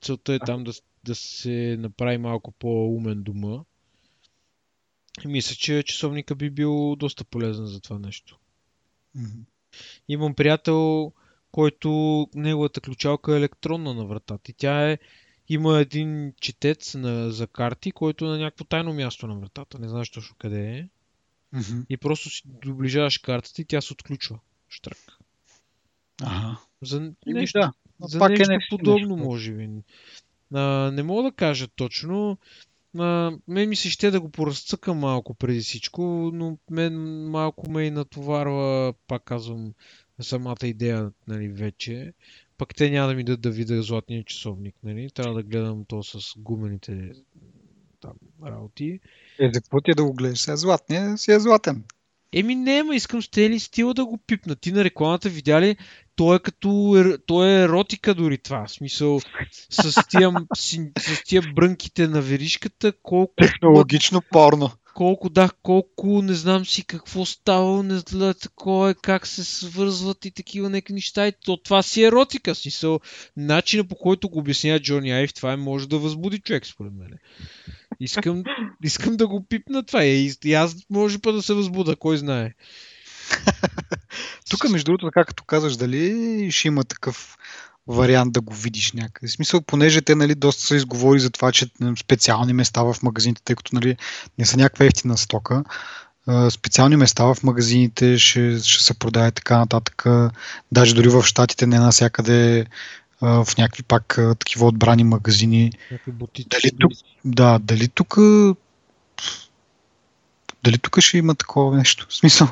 целта е там да, да се направи малко по-умен дома. И мисля, че часовника би бил доста полезен за това нещо. Mm-hmm. Имам приятел, който неговата ключалка е електронна на вратата. И тя е има един четец на, за карти, който е на някакво тайно място на вратата. Не знаеш точно къде е. Mm-hmm. И просто си доближаваш картата и тя се отключва штрак. Ага. За нещо, да. за пак е нещо е нещо подобно, нещо. може би. А, не мога да кажа точно. А, мен ми се ще да го поразцъка малко преди всичко, но мен малко ме и натоварва, пак казвам, самата идея, нали, вече. Пък те няма да ми дадат да видя златния часовник, нали? Трябва да гледам то с гумените там работи. Е, за какво ти е да го гледаш? Сега златния си е златен. Еми не, ма искам с тели стила да го пипна. Ти на рекламата видя ли, той е като, той е еротика дори това. В смисъл, с тия, с, тия брънките на веришката, колко... Технологично порно. Колко, да, колко, не знам си какво става, не знам такова е, как се свързват и такива някакви неща. И то, това си е еротика. Смисъл, начина по който го обяснява Джони Айв, това е, може да възбуди човек, според мен. Искам, искам да го пипна това. И, и аз може па да се възбуда, кой знае. Тук, между другото, както казваш, дали ще има такъв вариант да го видиш някъде. В смисъл, понеже те нали, доста се изговори за това, че специални места в магазините, тъй като нали, не са някаква ефтина стока, специални места в магазините ще, ще се продават така нататък. Даже дори в Штатите не в някакви пак такива отбрани магазини. Дали тук, да, дали тук дали тук ще има такова нещо? В смисъл,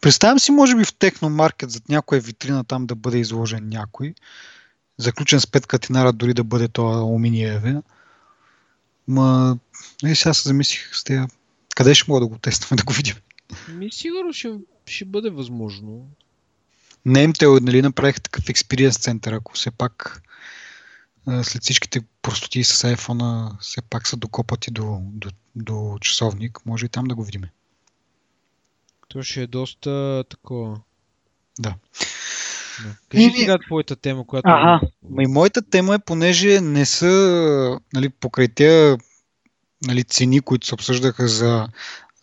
представям си, може би в Техномаркет зад някоя витрина там да бъде изложен някой, заключен с пет катинара, дори да бъде това алуминиеве. Ма, е, сега се замислих с тея. Къде ще мога да го тестваме, да го видим? Ми сигурно ще, ще бъде възможно. Не те нали, направиха такъв експириенс център, ако все пак след всичките простоти с iPhone все пак са докопати до, до, до часовник, може и там да го видим. То ще е доста такова. Да. да. Кажи и... сега твоята тема, която... Ага, и моята тема е, понеже не са нали, покрай тези нали, цени, които се обсъждаха за,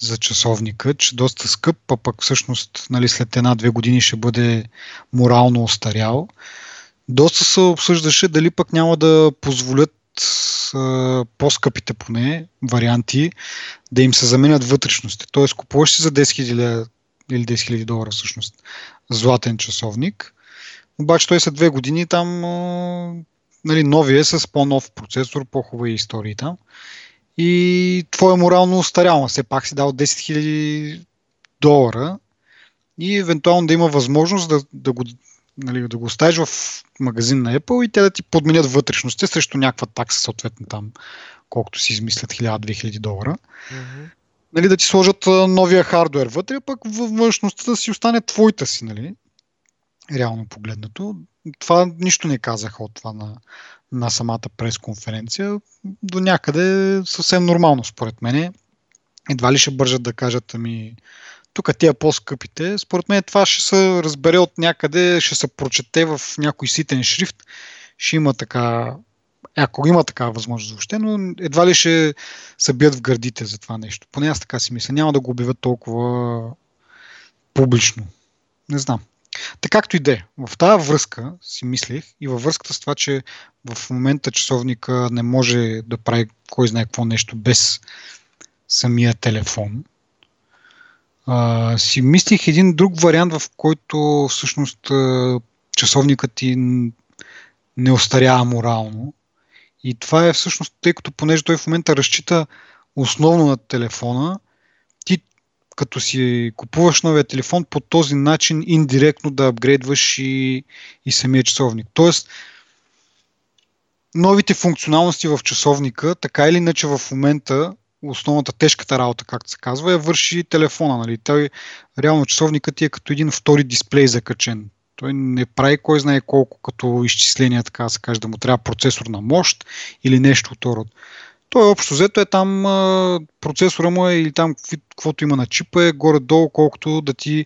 за часовника, че доста скъп, а пък всъщност нали, след една-две години ще бъде морално остарял. Доста се обсъждаше дали пък няма да позволят а, по-скъпите поне варианти да им се заменят вътрешности. Тоест купуваш си за 10 000 или 10 000 долара всъщност златен часовник, обаче той след две години там а, нали, новия е с по-нов процесор, по-хубави истории там и твое морално устарял. Все пак си дал 10 000 долара и евентуално да има възможност да, да, го, нали, да го оставиш в магазин на Apple и те да ти подменят вътрешността срещу някаква такса, съответно там, колкото си измислят 1000-2000 долара. Mm-hmm. Нали, да ти сложат новия хардвер вътре, пък външността да си остане твоята си, нали? Реално погледнато. Това нищо не казаха от това на, на самата пресконференция. До някъде съвсем нормално, според мен. Едва ли ще бържат да кажат, ами, тук тия по-скъпите, според мен това ще се разбере от някъде, ще се прочете в някой ситен шрифт, ще има така, ако има такава възможност въобще, но едва ли ще се бият в гърдите за това нещо. Поне аз така си мисля. Няма да го обявят толкова публично. Не знам. Така както и да е. В тази връзка си мислих и във връзката с това, че в момента часовника не може да прави кой знае какво нещо без самия телефон, а, си мислих един друг вариант, в който всъщност часовникът ти не остарява морално. И това е всъщност, тъй като понеже той в момента разчита основно на телефона, като си купуваш новия телефон, по този начин индиректно да апгрейдваш и, и самия часовник. Тоест, новите функционалности в часовника, така или иначе в момента основната тежката работа, както се казва, я върши телефона. Нали? Той, реално часовникът ти е като един втори дисплей закачен. Той не прави кой знае колко като изчисления, така се каже, да му трябва процесор на мощ или нещо от род. Той общо взето е там, процесора му е или там каквото има на чипа е горе-долу, колкото да ти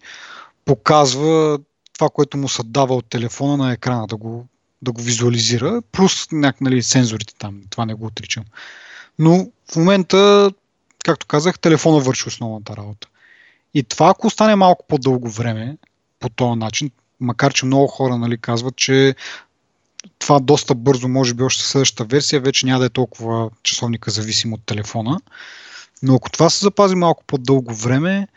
показва това, което му се дава от телефона на екрана, да го, да го визуализира, плюс някак, нали, сензорите там, това не го отричам. Но в момента, както казах, телефона върши основната работа. И това, ако остане малко по-дълго време, по този начин, макар че много хора нали, казват, че това доста бързо, може би още следващата версия, вече няма да е толкова часовника зависим от телефона. Но ако това се запази малко по-дълго време,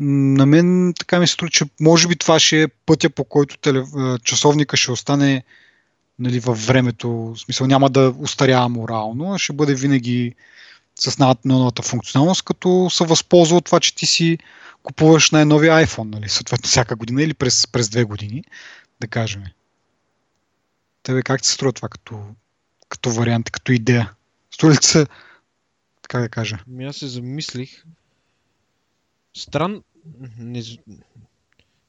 на мен така ми се струва, че може би това ще е пътя по който теле... часовника ще остане нали, във времето. В смисъл няма да устарява морално, а ще бъде винаги с новата функционалност, като се възползва от това, че ти си купуваш най-новия iPhone, нали, съответно всяка година или през, през две години, да кажем. Тебе как ти се струва това като, като вариант, като идея? Струва ли се как да кажа. Ами аз се замислих. Стран... Не...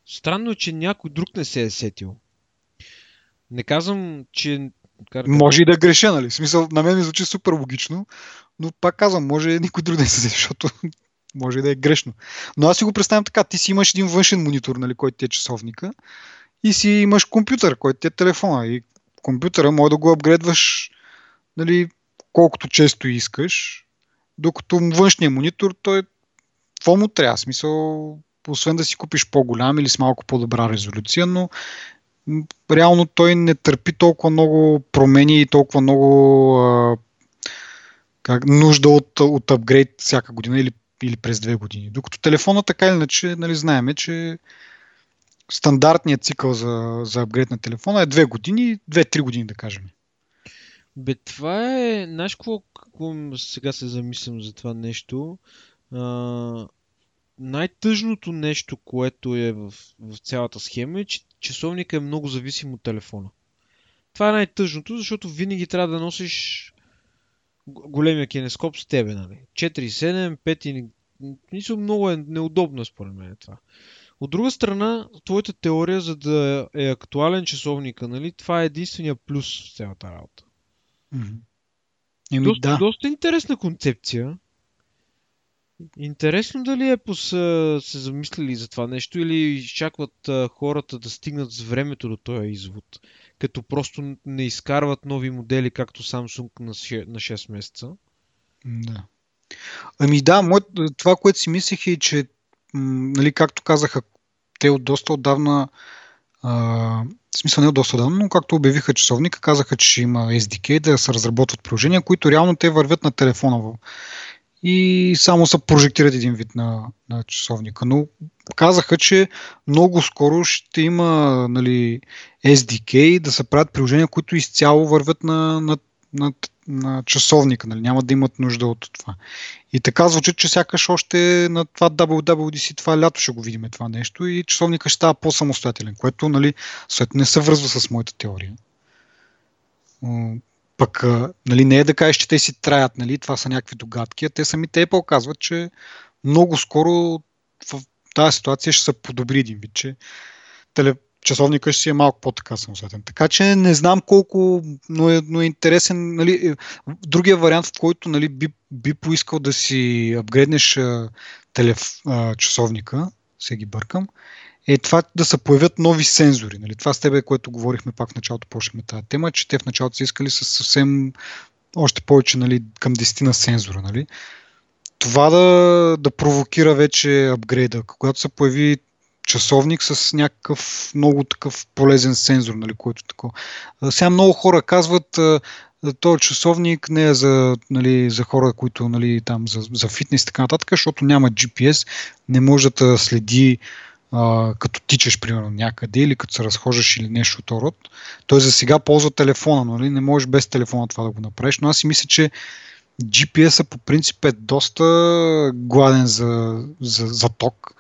Странно е, че някой друг не се е сетил. Не казвам, че... Може и да греша, нали? В смисъл, на мен ми звучи супер логично, но пак казвам, може никой друг не се сети, защото може и да е грешно. Но аз си го представям така. Ти си имаш един външен монитор, нали, който ти е часовника и си имаш компютър, който ти е телефона. И компютъра може да го апгрейдваш нали, колкото често искаш, докато външния монитор, той какво му трябва? Смисъл, освен да си купиш по-голям или с малко по-добра резолюция, но реално той не търпи толкова много промени и толкова много а, как, нужда от, от апгрейд всяка година или, или през две години. Докато телефона така или иначе, нали, знаеме, че стандартният цикъл за, за апгрейд на телефона е две години, две-три години да кажем. Бе, това е... Знаеш какво сега се замислям за това нещо? А, най-тъжното нещо, което е в, в цялата схема е, че часовника е много зависим от телефона. Това е най-тъжното, защото винаги трябва да носиш големия кинескоп с тебе, нали? 4,7, 5 и... Мисля, много е неудобно според мен това. От друга страна, твоята теория, за да е актуален часовника, нали, това е единствения плюс в цялата работа. Mm-hmm. доста, да. доста интересна концепция. Интересно дали е пос, се замислили за това нещо или изчакват хората да стигнат с времето до този извод, като просто не изкарват нови модели, както Samsung на 6, на 6 месеца. Да. Ами да, мое, това, което си мислех е, че, нали, както казаха, те от доста отдавна а, в смисъл не е доста давно, но както обявиха часовника, казаха, че има SDK да се разработват приложения, които реално те вървят на телефона и само са прожектират един вид на, на часовника. Но казаха, че много скоро ще има нали, SDK да се правят приложения, които изцяло вървят на, на, на, на часовника. Нали? Няма да имат нужда от това. И така звучи, че сякаш още на това WWDC това лято ще го видим това нещо и часовника ще става по-самостоятелен, което нали, не се връзва с моята теория. Пък нали, не е да кажеш, че те си траят, нали, това са някакви догадки, а те самите Apple казват, че много скоро в тази ситуация ще се подобри един вид, че часовника ще си е малко по-така самосветен. Така че не знам колко, но е, но е интересен. Нали, е, другия вариант, в който нали, би, би поискал да си апгрейднеш телеф, а, часовника, се ги бъркам, е това да се появят нови сензори. Нали? Това с тебе, което говорихме пак в началото, почнахме тази тема, че те в началото са искали с съвсем още повече нали, към 10 на сензора. Нали? Това да, да провокира вече апгрейда. Когато се появи часовник с някакъв много такъв полезен сензор, нали, който такова. Сега много хора казват, този часовник не е за, нали, за хора, които нали, там за, за фитнес и така нататък, защото няма GPS, не може да следи а, като тичаш, примерно, някъде или като се разхождаш или нещо от род. Той за сега ползва телефона, нали? не можеш без телефона това да го направиш, но аз си мисля, че GPS-а по принцип е доста гладен за, за, за ток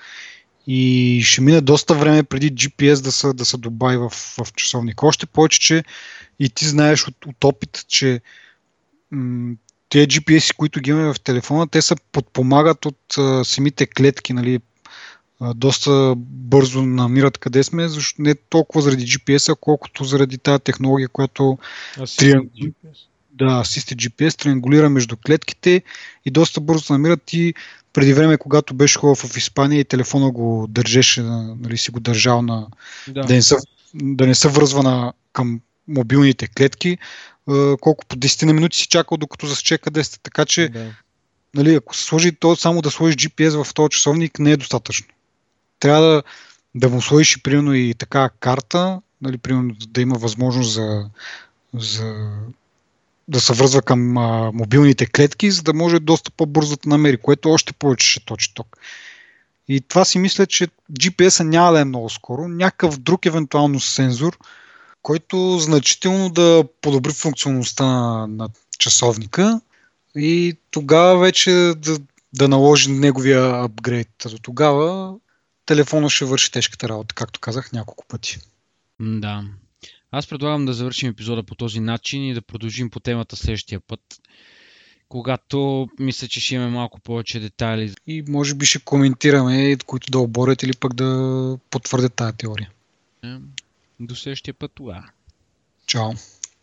и ще мине доста време преди GPS да се, да се добави в, в часовник. Още повече, че и ти знаеш от, от опит, че м- тези GPS, които ги имаме в телефона, те се подпомагат от а, самите клетки, нали, а, доста бързо намират къде сме, защото не толкова заради GPS-а, колкото заради тази технология, която триан... да, Assisted GPS триангулира между клетките и доста бързо се намират и преди време, когато беше хубав в Испания и телефона го държеше, нали, си го държал на, да, да, не, се, да не се връзва на, към мобилните клетки, колко по 10 на минути си чакал, докато засече къде сте. Така че, да. нали, ако се сложи то, само да сложиш GPS в този часовник, не е достатъчно. Трябва да, да му сложиш и примерно и така карта, нали, примерно да има възможност за, за да се връзва към а, мобилните клетки, за да може доста по-бързо да намери, което още повече ще точи ток. И това си мисля, че GPS-а няма да е много скоро. Някакъв друг евентуално сензор, който значително да подобри функционалността на, на часовника и тогава вече да, да наложи неговия апгрейд. До тогава телефона ще върши тежката работа, както казах няколко пъти. Да. Аз предлагам да завършим епизода по този начин и да продължим по темата следващия път. когато мисля, че ще имаме малко повече детайли. И може би ще коментираме, които да оборят или пък да потвърдят тази теория. До следващия път това. Чао!